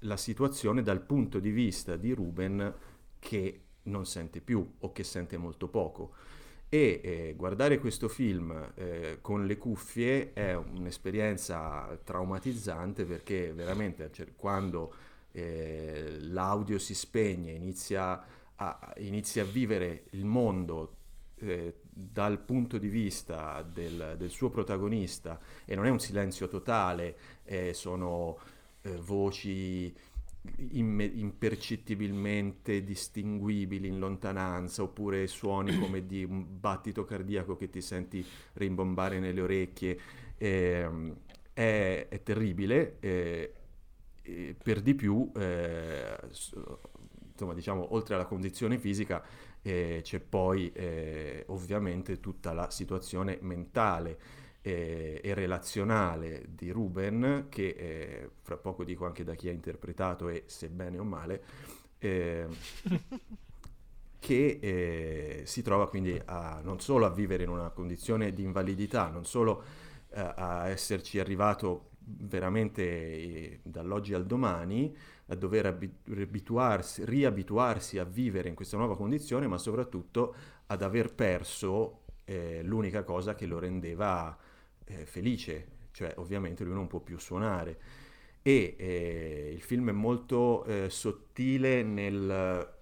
la situazione dal punto di vista di Ruben che non sente più o che sente molto poco. E eh, guardare questo film eh, con le cuffie è un'esperienza traumatizzante perché veramente cioè, quando eh, l'audio si spegne, inizia a, inizia a vivere il mondo eh, dal punto di vista del, del, suo protagonista e non è un silenzio totale, eh, sono eh, voci imme- impercettibilmente distinguibili in lontananza, oppure suoni <clears throat> come di un battito cardiaco che ti senti rimbombare nelle orecchie, eh, è, è, terribile. Eh, per di più, eh, insomma, diciamo, oltre alla condizione fisica, eh, c'è poi eh, ovviamente tutta la situazione mentale eh, e relazionale di Ruben, che eh, fra poco dico anche da chi ha interpretato e se bene o male, eh, <laughs> che eh, si trova quindi a, non solo a vivere in una condizione di invalidità, non solo eh, a esserci arrivato veramente eh, dall'oggi al domani, a dover abituarsi, riabituarsi a vivere in questa nuova condizione, ma soprattutto ad aver perso eh, l'unica cosa che lo rendeva eh, felice, cioè ovviamente lui non può più suonare. E eh, il film è molto eh, sottile nel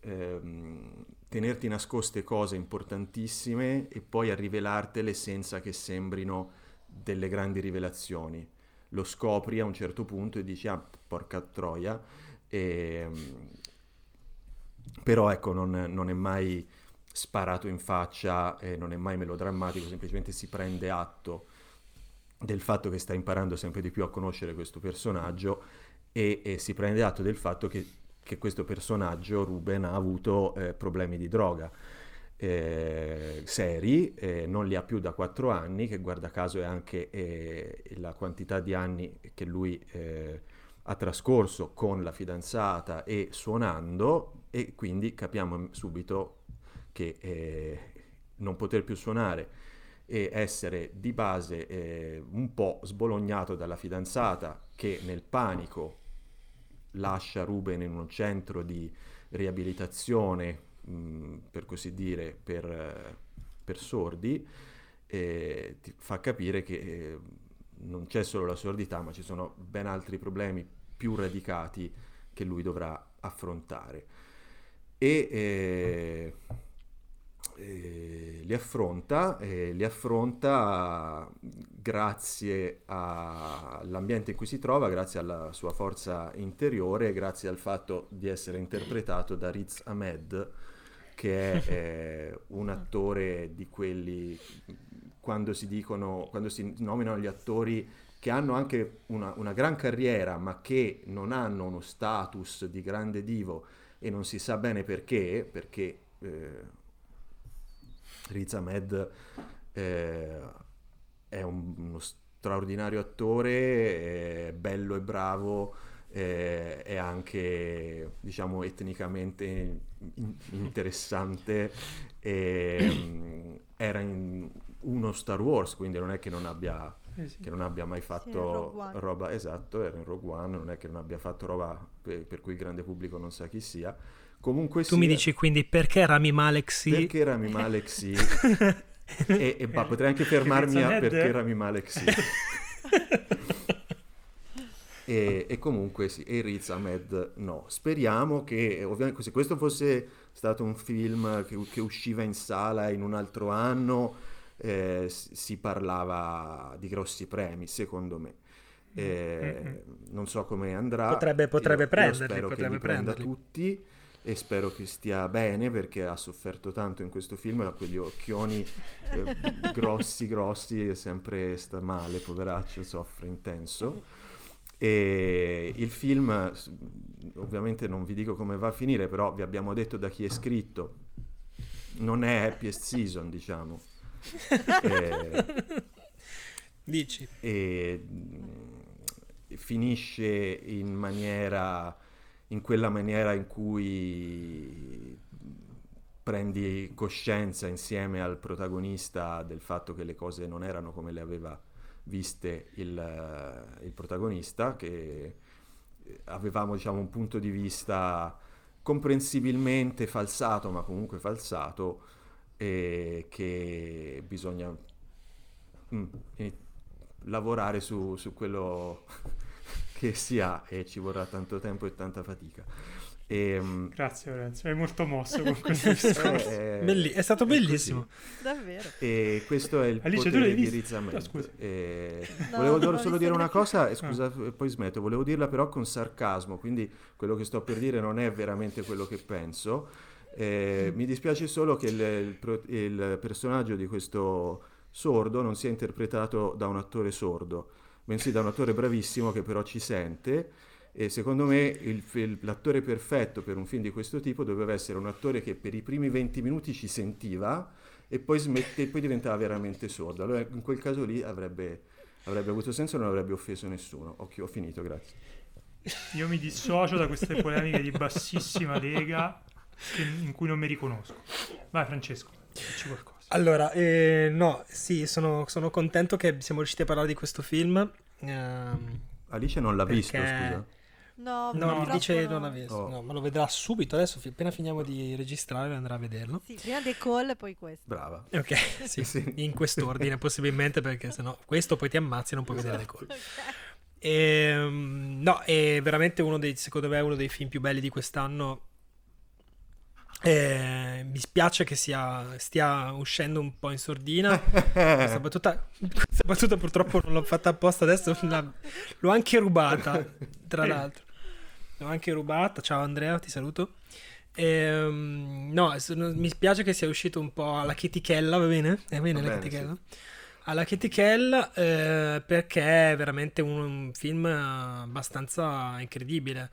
ehm, tenerti nascoste cose importantissime e poi a rivelartele senza che sembrino delle grandi rivelazioni. Lo scopri a un certo punto e dici, ah, porca troia, e, ehm, però ecco, non, non, è mai sparato in faccia, e non è mai melodrammatico, semplicemente si prende atto del fatto che sta imparando sempre di più a conoscere questo personaggio e, e si prende atto del fatto che, che questo personaggio, Ruben, ha avuto eh, problemi di droga. Eh, seri, eh, non li ha più da quattro anni, che guarda caso è anche eh, la quantità di anni che lui eh, ha trascorso con la fidanzata e suonando e quindi capiamo subito che eh, non poter più suonare e essere di base eh, un po' sbolognato dalla fidanzata che nel panico lascia Ruben in un centro di riabilitazione, mh, mm, per così dire, per, eh, per sordi, eh, ti fa capire che eh, non c'è solo la sordità, ma ci sono ben altri problemi più radicati che lui dovrà affrontare. E eh, li affronta, eh, li affronta grazie all'ambiente in cui si trova, grazie alla sua forza interiore, grazie al fatto di essere interpretato da Riz Ahmed, che è <laughs> eh, un attore di quelli quando si dicono, quando si nominano gli attori che hanno anche una, una gran carriera, ma che non hanno uno status di grande divo e non si sa bene perché, perché eh, Riz Ahmed eh, è un- uno straordinario attore, è bello e bravo, eh, è anche, diciamo, etnicamente in- interessante. e, mm, era in uno Star Wars, quindi non è che non abbia, Eh sì. che non abbia mai fatto One. roba, esatto, era in Rogue One, non è che non abbia fatto roba per, per cui il grande pubblico non sa chi sia. Comunque Tu mi sia- dici quindi perché Rami Malek sì? perché Rami Malek sì <laughs> e, e bah, potrei anche fermarmi a perché Rami Malek sì <laughs> e, e comunque sì e Riz Ahmed no. Speriamo che ovviamente se questo fosse stato un film che, che usciva in sala in un altro anno eh, si parlava di grossi premi secondo me. Eh, non so come andrà. Potrebbe- potrebbe Io- io prenderli, spero che potrebbe li prenda tutti e spero che stia bene perché ha sofferto tanto in questo film, ha quegli occhioni eh, grossi grossi e sempre sta male, poveraccio, soffre intenso. E il film, ovviamente non vi dico come va a finire, però vi abbiamo detto da chi è scritto, non è happiest season, diciamo. Eh, <laughs> Dici? e mh, finisce in maniera in quella maniera in cui prendi coscienza insieme al protagonista del fatto che le cose non erano come le aveva viste il, eh, il protagonista, che eh, avevamo diciamo un punto di vista comprensibilmente falsato, ma comunque falsato, e che bisogna mm, e- lavorare su, su quello che si ha e ci vorrà tanto tempo e tanta fatica. E, mm, Grazie Lorenzo, è molto mosso con <laughs> questo discorso. eh, Belli- è stato bellissimo. Davvero. E questo è il Alice, potere di visto? Riz Ahmed. Ah, scusa. E No, volevo l'ho solo dire una cosa, e io. scusa, e poi smetto. Volevo dirla però con sarcasmo, quindi quello che sto per dire non è veramente quello che penso. Eh, mi dispiace solo che il, il il personaggio di questo sordo non sia interpretato da un attore sordo, bensì da un attore bravissimo che però ci sente. E secondo me il fi- l'attore perfetto per un film di questo tipo doveva essere un attore che per i primi 20 minuti ci sentiva e poi smette poi diventava veramente sordo. Allora in quel caso lì avrebbe, avrebbe avuto senso e non avrebbe offeso nessuno. Ok, ho finito, grazie. Io mi dissocio da queste polemiche di bassissima lega in cui non mi riconosco. Vai Francesco, dici qualcosa. Allora, eh, no, sì, sono, sono contento che siamo riusciti a parlare di questo film. Ehm, Alice non l'ha visto, Perché- scusa. No, no, No, mi dice purtroppo non no. l'ha visto, Oh. no, ma lo vedrà subito adesso, fi- appena finiamo di registrare andrà a vederlo. Sì, prima The Call e poi questo. Brava. Ok, <laughs> sì, Sì. in quest'ordine possibilmente perché sennò questo poi ti ammazzi e non puoi vedere le cose. Ehm, no, è veramente uno dei, secondo me, uno dei film più belli di quest'anno. Eh, mi spiace che sia, stia uscendo un po' in sordina. Questa <laughs> battuta, questa battuta purtroppo non l'ho fatta apposta adesso, la- l'ho anche rubata, tra l'altro. L'ho anche rubata. Ciao Andrea, ti saluto. Ehm, no, s- non- mi spiace che sia uscito un po' alla chetichella, va bene? Va bene Va la bene, chetichella? Alla chetichella eh, perché è veramente un, un film abbastanza incredibile,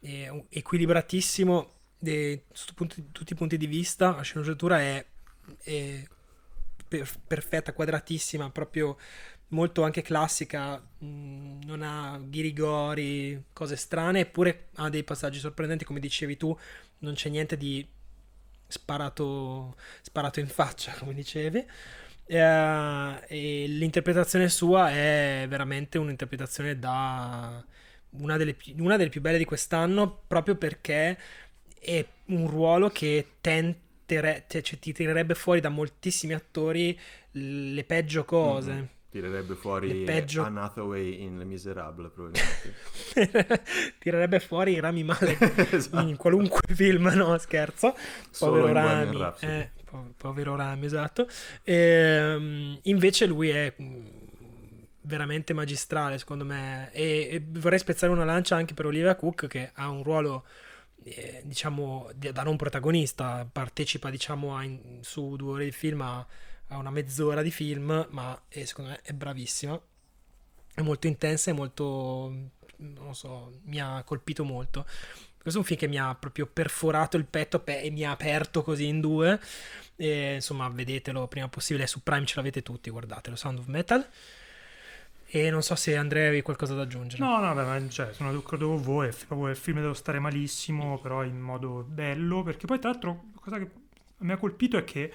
e equilibratissimo de- su punti- tutti i punti di vista, la sceneggiatura è, è per- perfetta, quadratissima, proprio molto anche classica, mh, non ha ghirigori, cose strane, eppure ha dei passaggi sorprendenti, come dicevi tu, non c'è niente di sparato, sparato in faccia, <laughs> come dicevi. Eh, e l'interpretazione sua è veramente un'interpretazione da una delle, una delle più belle di quest'anno, proprio perché è un ruolo che tentere, cioè, ti tirerebbe fuori da moltissimi attori le peggio cose. Mhm. Tirerebbe fuori peggio- Anne Hathaway in Le Miserable, probabilmente. <laughs> Tirerebbe fuori Rami Malek <laughs> Esatto. in qualunque film, no scherzo. Povero Rami, eh, po- povero Rami, esatto. Ehm, invece lui è mm, veramente magistrale, secondo me. E, e vorrei spezzare una lancia anche per Olivia Cook, che ha un ruolo, eh, diciamo, di- da non protagonista. Partecipa, diciamo, a in- su due ore di film a, a una mezz'ora di film, ma eh, secondo me è bravissima. è molto intensa e molto, non so, mi ha colpito molto. Questo è un film che mi ha proprio perforato il petto pe- e mi ha aperto così in due. E, insomma, vedetelo prima possibile. Su Prime ce l'avete tutti, guardatelo. Sound of Metal. E non so se Andrea avevi qualcosa da aggiungere. No, no, beh, ma cioè, sono d'accordo con voi. Proprio il film devo stare malissimo, però in modo bello. Perché poi, tra l'altro, la cosa che mi ha colpito è che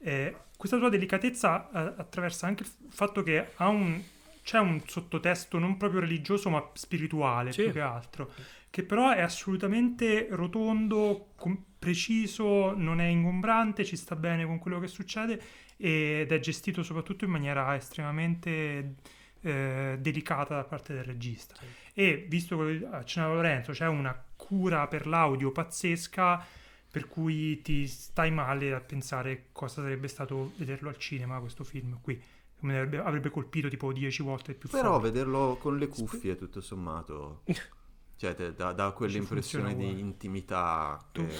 eh, questa sua delicatezza eh, attraversa anche il fatto che ha un, c'è un sottotesto non proprio religioso, ma spirituale Sì. più che altro. Che però è assolutamente rotondo, com- preciso, non è ingombrante, ci sta bene con quello che succede ed è gestito soprattutto in maniera estremamente eh, delicata da parte del regista. E visto che accennava Lorenzo, c'è una cura per l'audio pazzesca, per cui ti stai male a pensare cosa sarebbe stato vederlo al cinema questo film qui. Avrebbe, avrebbe colpito tipo 10 volte più Però forte. vederlo con le cuffie, tutto sommato, <laughs> cioè te dà, quell'impressione di uguale. intimità. Tu- che-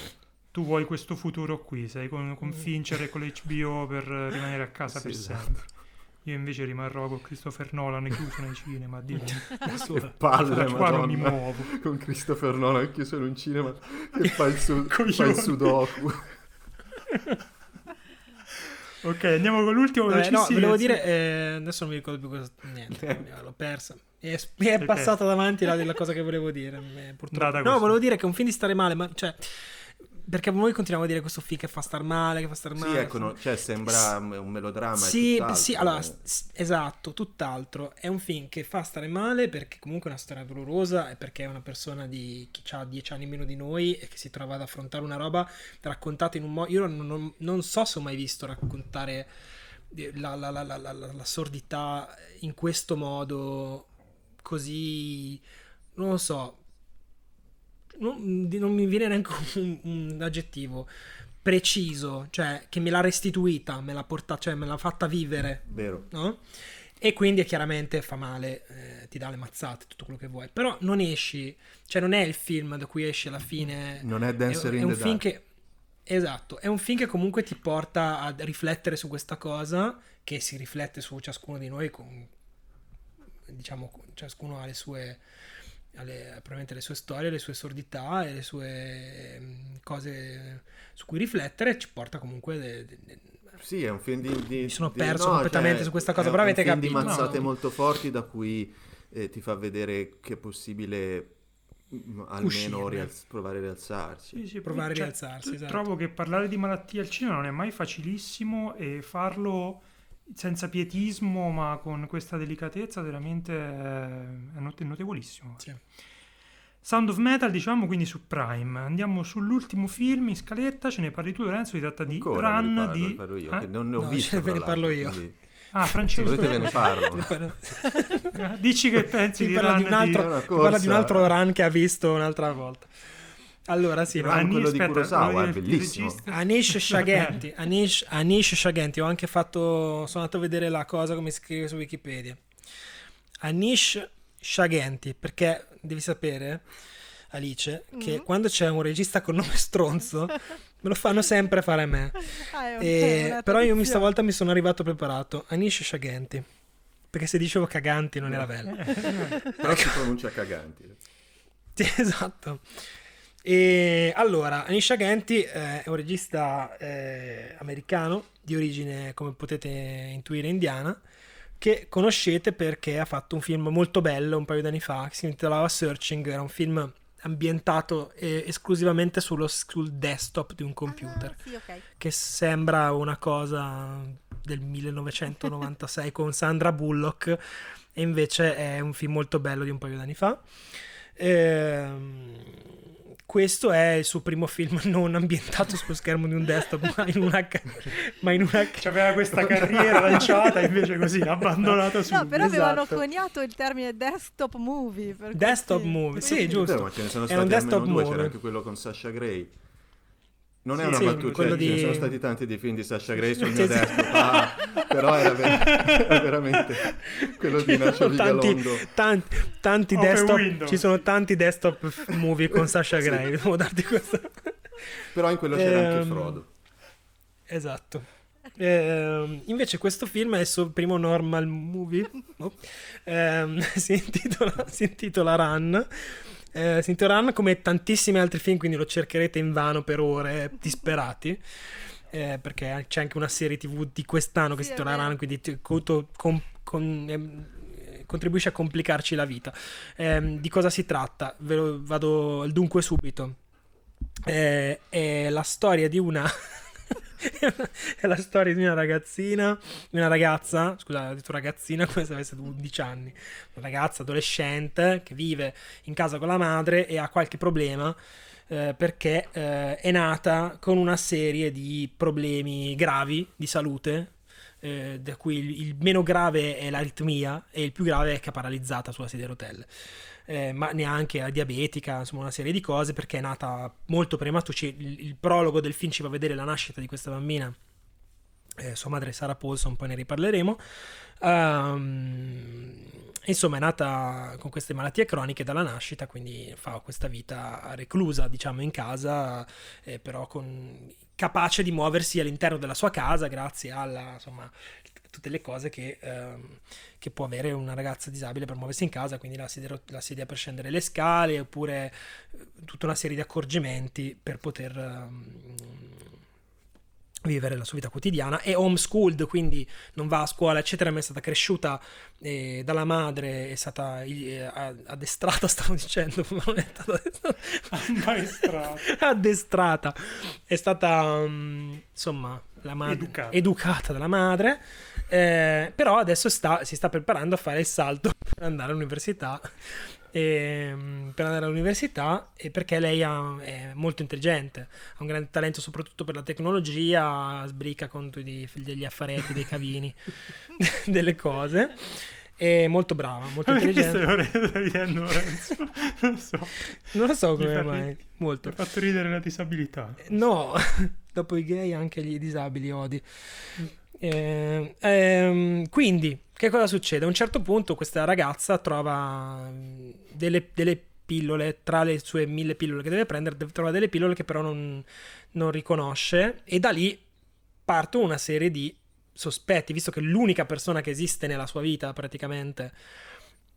Tu vuoi questo futuro qui, sei con, con Fincher e con l'HBO per rimanere a casa Sì, per esatto. sempre. Io invece rimarrò con Christopher Nolan chiuso nei cinema. Dio. <laughs> Che palle, Qua non mi muovo. Con Christopher Nolan chiuso in un cinema che fa il, su- <laughs> fa il sudoku. <laughs> Ok, andiamo con l'ultimo. Vabbè, no, volevo dire, eh, adesso non mi ricordo più cosa. Niente, l'ho persa. Mi è, mi è Sei passata davanti la, la cosa che volevo dire. eh, purtroppo. Data No, così. volevo dire che è un film di stare male, ma cioè. Perché noi continuiamo a dire questo film che fa star male, che fa star Sì, male. ecco, no, cioè sembra un melodramma. Sì, sì, allora, esatto, tutt'altro. È un film che fa stare male perché comunque è una storia dolorosa e perché è una persona di chi ha dieci anni meno di noi e che si trova ad affrontare una roba raccontata in un modo... Io non, non- non so se ho mai visto raccontare eh, la, la- la- la- la- la- la sordità in questo modo così... Non lo so. Non, non mi viene neanche <laughs> un, un aggettivo preciso, cioè che me l'ha restituita, me l'ha portata, cioè me l'ha fatta vivere, Vero. no? E quindi chiaramente fa male, eh, ti dà le mazzate, tutto quello che vuoi. Però non esci, cioè non è il film da cui esci alla fine. Non è Dancer è, in è un the film Dark. che esatto, è un film che comunque ti porta a riflettere su questa cosa che si riflette su ciascuno di noi con diciamo ciascuno ha le sue alle- probabilmente le sue storie, le sue sordità e le sue ehm, cose su cui riflettere ci porta comunque de- de- de- Sì, è un film di... di- Mi sono di- perso no, completamente cioè, su questa cosa, è però avete capito, di mazzate no? molto forti da cui eh, ti fa vedere che è possibile mm, almeno Uscirne. rialz- provare a rialzarsi. Sì, sì, Provare a cioè, rialzarsi, esatto. Trovo che parlare di malattie al cinema non è mai facilissimo e farlo senza pietismo ma con questa delicatezza veramente è not- notevolissimo. Sì. Sound of Metal, diciamo quindi su Prime. Andiamo sull'ultimo film in scaletta, ce ne parli tu Lorenzo, si tratta di Ancora Run parlo, di... ve ne parlo io, Eh? che non ne ho No, visto. ve ne parlo io. quindi Ah, Francesco, Volete ve ne <laughs> parlo? Eh, dici che pensi Si di di un altro, È una si parla di un altro run che ha visto un'altra volta. Allora, sì, no, Run, Ani- quello di aspetta, Kurosawa, volevo è bellissimo. Anish <laughs> Shagenti, Anish, Anish Shagenti, ho anche fatto, sono andato a vedere la cosa come si scrive su Wikipedia. Anish Shagenti, perché devi sapere, Alice, che Mhm. quando c'è un regista con nome stronzo, me lo fanno sempre fare a me. <laughs> Ah, E- però io mi stavolta mi sono arrivato preparato. Anish Shagenti. Perché se dicevo caganti non era bello. <laughs> Però si pronuncia caganti. Sì, esatto. E allora, Anish Agenti eh, è un regista eh, americano di origine, come potete intuire, indiana, che conoscete perché ha fatto un film molto bello un paio di anni fa che si intitolava Searching. Era un film ambientato eh, esclusivamente sullo- sul desktop di un computer Ah, sì, ok. che sembra una cosa del 1996 <laughs> con Sandra Bullock e invece è un film molto bello di un paio d'anni fa. Ehm, questo è il suo primo film <laughs> non ambientato sullo schermo di un desktop, ma in una, ca- ma in una ca- Aveva questa <laughs> carriera lanciata invece così abbandonata su. No, però avevano esatto. coniato il termine desktop movie. per Desktop così. movie, sì, Quindi- giusto. Vero, ma ce ne sono Era un stati almeno desktop due, movie. c'era anche quello con Sasha Gray. Non è Sì, una sì, battuta, ne di- sono stati tanti dei film di Sasha Gray sul Sì, <laughs> mio sì. desktop, ah, però era, ver- era veramente quello di Ci tanti, Vigalondo. tanti, tanti desktop, ci sono tanti desktop movie con Sasha Grey, devo darti questo. Però in quello c'era anche Ehm, Frodo. Esatto. Eh, invece questo film è il suo primo normal movie. Oh. Eh, <laughs> si, intitola, si intitola Run. Eh, si intitola Run come tantissimi altri film, quindi lo cercherete in vano per ore disperati. Eh, perché c'è anche una serie tv di quest'anno che Sì, si. Run, quindi co- con- con- ehm, contribuisce a complicarci la vita. Ehm, di cosa si tratta? Ve lo vado al dunque subito. Eh, è la storia di una <laughs> <laughs> è la storia di una ragazzina di una ragazza scusa ho detto ragazzina come se avesse 11 anni. Una ragazza adolescente che vive in casa con la madre e ha qualche problema eh, perché eh, è nata con una serie di problemi gravi di salute eh, da cui il, il meno grave è l'aritmia e il più grave è che è paralizzata sulla sedia a rotelle eh, ma neanche la diabetica, insomma una serie di cose perché è nata molto prematura. Ci- Il, il prologo del film ci fa vedere la nascita di questa bambina. Eh, sua madre Sara Paulson, poi ne riparleremo. Ehm, insomma, è nata con queste malattie croniche dalla nascita, quindi fa questa vita reclusa, diciamo, in casa, eh, però con- capace di muoversi all'interno della sua casa grazie alla, insomma, tutte le cose che, ehm, che può avere una ragazza disabile per muoversi in casa, quindi la sedia, la sedia per scendere le scale, oppure eh, tutta una serie di accorgimenti per poter ehm, vivere la sua vita quotidiana. È homeschooled, quindi non va a scuola, eccetera, ma è stata cresciuta eh, dalla madre, è stata eh, addestrata, <laughs> stavo dicendo, non è stata Ammaestrata. <laughs> addestrata, è stata mm, insomma la madre, Educata. educata dalla madre, eh, però adesso sta- si sta preparando a fare il salto <laughs> per andare all'università. Ehm, per andare all'università e perché lei ha- è molto intelligente, ha un grande talento soprattutto per la tecnologia, sbrica conto di- degli affaretti, dei cavini, <laughs> delle cose. È molto brava, molto intelligente. ridendo? <laughs> Non so. Non lo so come mai, molto. Mi ha fatto ridere la disabilità. No, <laughs> dopo i gay anche gli disabili odi. Eh, ehm, quindi, che cosa succede? A un certo punto questa ragazza trova mm, delle, delle pillole, tra le sue mille pillole che deve prendere, trova delle pillole che però non, non riconosce e da lì parte una serie di sospetti, visto che l'unica persona che esiste nella sua vita praticamente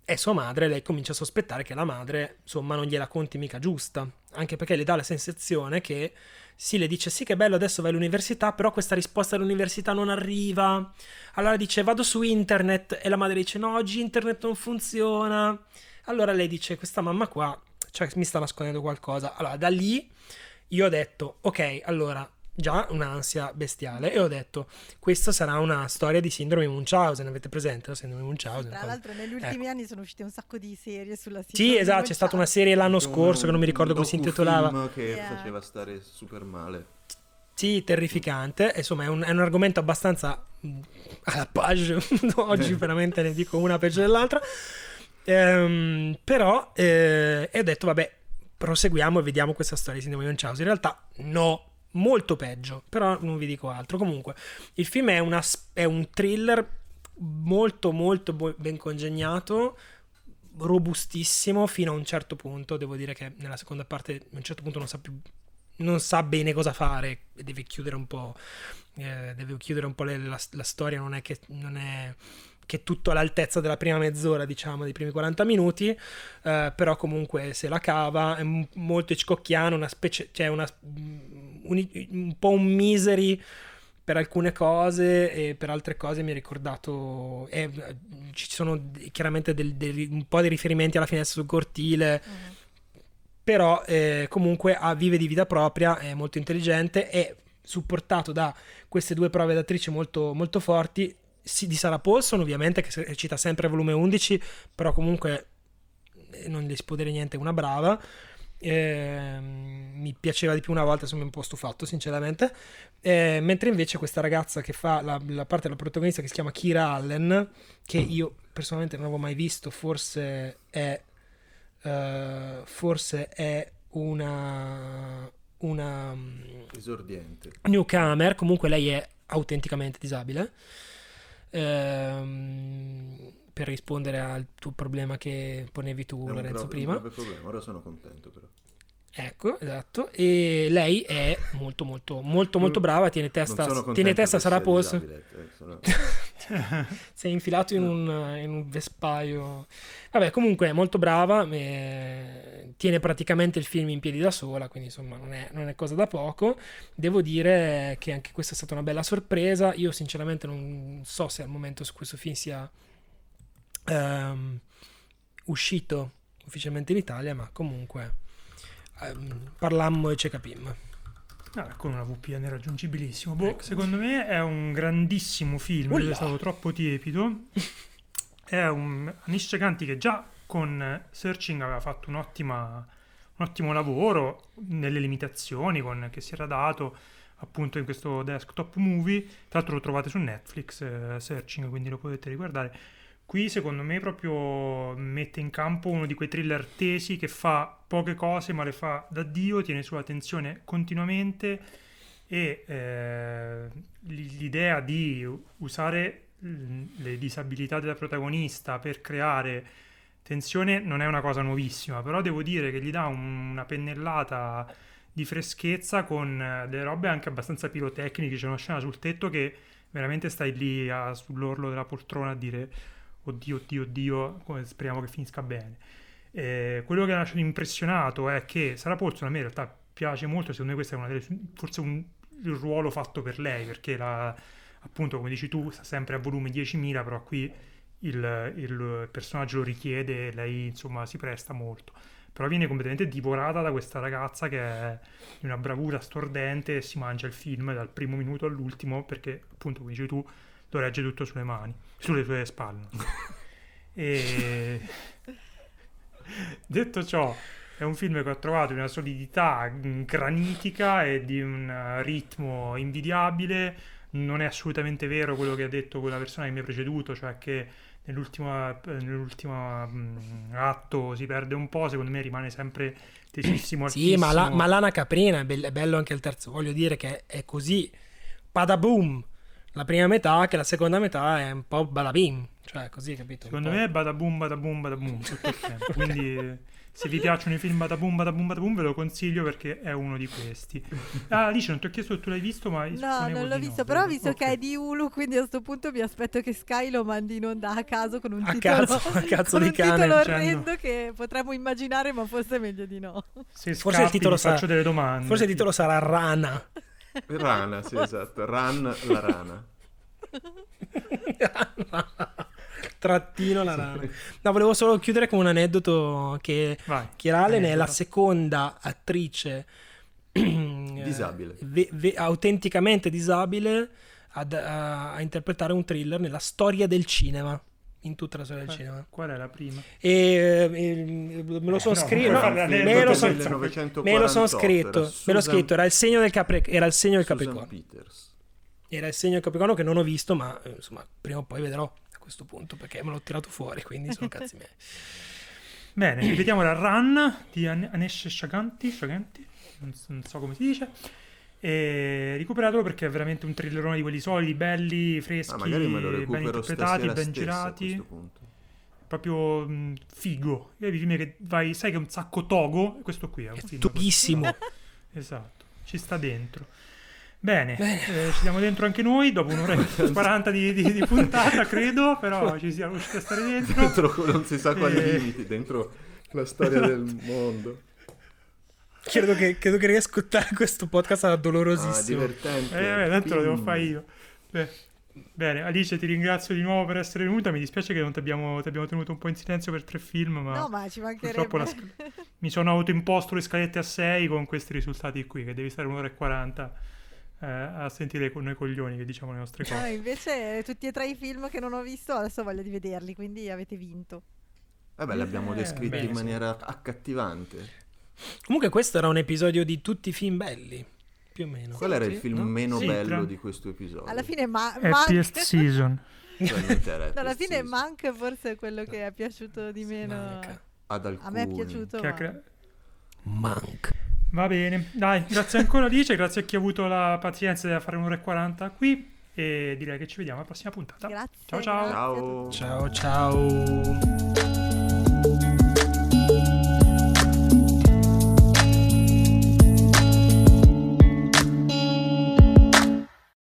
è sua madre, lei comincia a sospettare che la madre, insomma, non gliela conti mica giusta, anche perché le dà la sensazione che sì, le dice sì che bello adesso vai all'università, però questa risposta all'università non arriva. Allora dice vado su internet e la madre dice no, oggi internet non funziona. Allora lei dice questa mamma qua, cioè mi sta nascondendo qualcosa. Allora da lì io ho detto ok, allora già un'ansia bestiale e ho detto questa sarà una storia di sindrome Munchausen, avete presente la sindrome Munchausen? Tra Cosa- l'altro negli ultimi anni sono uscite un sacco di serie sulla Sì, sindrome esatto, di c'è stata una serie l'anno Anche un- scorso che non mi ricordo come si intitolava. che Yeah. faceva stare super male. Sì, terrificante. Insomma, è un, è un argomento abbastanza mh, alla page. <laughs> Oggi Eh. veramente ne dico una peggio dell'altra. Ehm, però, eh, e ho detto, vabbè, proseguiamo e vediamo questa storia di sindrome Munchausen. In realtà, no, molto peggio. Però non vi dico altro. Comunque, il film è, una è un thriller molto, molto ben congegnato. Robustissimo fino a un certo punto. Devo dire che nella seconda parte, a un certo punto, non sa più non sa bene cosa fare e deve chiudere un po', eh, deve chiudere un po' le- la, la storia, non è che non è che tutto all'altezza della prima mezz'ora, diciamo, dei primi 40 minuti, eh, però comunque se la cava, è molto Hitchcockiano, una specie, cioè una, un, un po' un misery per alcune cose e per altre cose mi ha ricordato eh, ci sono chiaramente del- del- un po' di riferimenti alla finestra sul cortile Mhm. però eh, comunque ha, vive di vita propria, è molto intelligente e supportato da queste due prove d'attrice molto, molto forti, sì, di Sarah Paulson ovviamente che cita sempre volume 11, però comunque eh, non gli può dire niente, una brava. Ehm, mi piaceva di più una volta, sono un po' stufato sinceramente. Eh, mentre invece questa ragazza che fa la, la parte della protagonista che si chiama Kira Allen, che io personalmente non avevo mai visto, forse è eh, forse è una una mm, Esordiente. newcomer, comunque lei è autenticamente disabile. Ehm, per rispondere al tuo problema che ponevi tu, Lorenzo, grave- prima. grave problema. Ora sono contento però. Ecco, esatto. E lei è molto, molto, molto, molto brava. Tiene testa, Non tiene testa Paulson. disabile, eh, sono- <laughs> è infilato in un, in un vespaio. Vabbè, comunque è molto brava. eh, tiene praticamente il film in piedi da sola, quindi insomma non è, non è cosa da poco. Devo dire che anche questa è stata una bella sorpresa. Io, sinceramente, non so se al momento su questo film sia ehm, uscito ufficialmente in Italia, ma comunque ehm, parlammo e ci capimmo. Ah, con una VPN raggiungibilissimo. Boh, secondo me è un grandissimo film. Ulla. È stato troppo tiepido. <laughs> È un Anish Chaganty che già con Searching aveva fatto un ottimo lavoro nelle limitazioni con- che si era dato appunto in questo desktop movie. Tra l'altro lo trovate su Netflix, eh, Searching, quindi lo potete riguardare. Qui secondo me proprio mette in campo uno di quei thriller tesi che fa poche cose ma le fa da Dio, tiene sulla tensione continuamente e eh, l'idea di usare le disabilità della protagonista per creare tensione non è una cosa nuovissima, però devo dire che gli dà un- una pennellata di freschezza con eh, delle robe anche abbastanza pirotecniche, c'è una scena sul tetto che veramente stai lì a- sull'orlo della poltrona a dire oddio, oddio, oddio, speriamo che finisca bene. Eh, quello che mi ha lasciato impressionato è che Sara Paulson a me in realtà piace molto, secondo me questo è una delle, forse un, il ruolo fatto per lei, perché la, appunto come dici tu sta sempre a volume 10.000, però qui il, il personaggio lo richiede e lei insomma si presta molto. Però viene completamente divorata da questa ragazza che è di una bravura stordente e si mangia il film dal primo minuto all'ultimo perché appunto come dici tu lo regge tutto sulle mani, sulle tue spalle. e detto ciò, è un film che ho trovato di una solidità granitica e di un ritmo invidiabile. Non è assolutamente vero quello che ha detto quella persona che mi ha preceduto, cioè che nell'ultimo, nell'ultimo mm, atto si perde un po', secondo me rimane sempre tesissimo. Sì, ma, la, ma l'ana caprina è bello anche il terzo. Voglio dire che è così. Padaboom. La prima metà, che la seconda metà è un po' balabim. Cioè, così, capito? Secondo me è badaboom, badaboom, badaboom tutto il tempo. Quindi se vi piacciono i film badaboom, badaboom, badaboom ve lo consiglio perché è uno di questi. Ah, Alice, non ti ho chiesto se tu l'hai visto, ma No, non l'ho visto, no, però ho visto che Ok. è di Hulu, quindi a questo punto mi aspetto che Sky lo mandi in onda a caso con un A titolo, cazzo, a cazzo con di un cane, titolo dicendo- orrendo che potremmo immaginare, ma forse è meglio di no. Se Forse il scappi, titolo ti sarà- faccio delle domande. Forse il titolo sarà Rana. Rana, sì, esatto. Run la rana. <laughs> Trattino la rana. No, volevo solo chiudere con un aneddoto che Vai. Kiralen è la seconda attrice <clears throat> eh, Disabile. ve- ve- autenticamente disabile ad- a, a interpretare un thriller nella storia del cinema. In tutta la storia del Eh, cinema. Qual è la prima? E eh, me lo sono no, scritto. no, fare me lo, so- del- me lo sono 1948, scritto. era Me l'ho Susan- scritto. Era il segno del, Capri- era il segno del Susan Capricorno. Peters. Era il segno del Capricorno che non ho visto, ma eh, insomma, prima o poi vedrò a questo punto perché me l'ho tirato fuori. Quindi sono <laughs> cazzi miei. Bene, ripetiamo la Run di An- Anesh Shaganti, Shaganti, non, so- non so come si dice. E recuperatelo perché è veramente un thrillerone di quelli solidi, belli, freschi, Ah, ben interpretati, ben girati. Proprio mh, figo. Io i film che vai, sai che è un sacco togo, e questo qui è un film. Tughissimo. <laughs> Esatto, ci sta dentro. Bene, eh, ci siamo dentro anche noi dopo un'ora e <laughs> 40 di, di- di puntata, credo, però ci siamo riusciti a stare dentro. Dentro non si sa quali Eh. limiti, dentro la storia del mondo. Credo che, credo che riascoltare questo podcast sarà Ah, dolorosissimo. divertente. Eh, beh, tanto lo devo fare io. Beh, Bene, Alice, ti ringrazio di nuovo per essere venuta. Mi dispiace che non ti abbiamo, abbiamo tenuto un po' in silenzio per tre film, ma No, ma ci mancherebbe. purtroppo la sc- mi sono autoimposto le scalette a 6 con questi risultati qui, che devi stare un'ora e 40 eh, a sentire con noi coglioni che diciamo le nostre No, cose. invece tutti e tre i film che non ho visto adesso voglio di vederli, quindi avete vinto. Vabbè, l'abbiamo Eh, descritti bene, in sì. maniera accattivante. Comunque, questo era un episodio di tutti i film belli. Più o meno. Qual era Sì, il film no? meno Sì, bello tra- di questo episodio? Alla fine ma- Happiest Mank... season. No, alla fine Season. Mank forse è quello che è piaciuto di meno. Manca. Ad A alcuni. me è piaciuto. Che ma- crea- Mank. Va bene, dai, grazie ancora Alice, grazie a chi ha avuto la pazienza di fare un'ora e 40 qui e direi che ci vediamo alla prossima puntata. Grazie. Ciao, ciao. a. Ciao. Ciao ciao.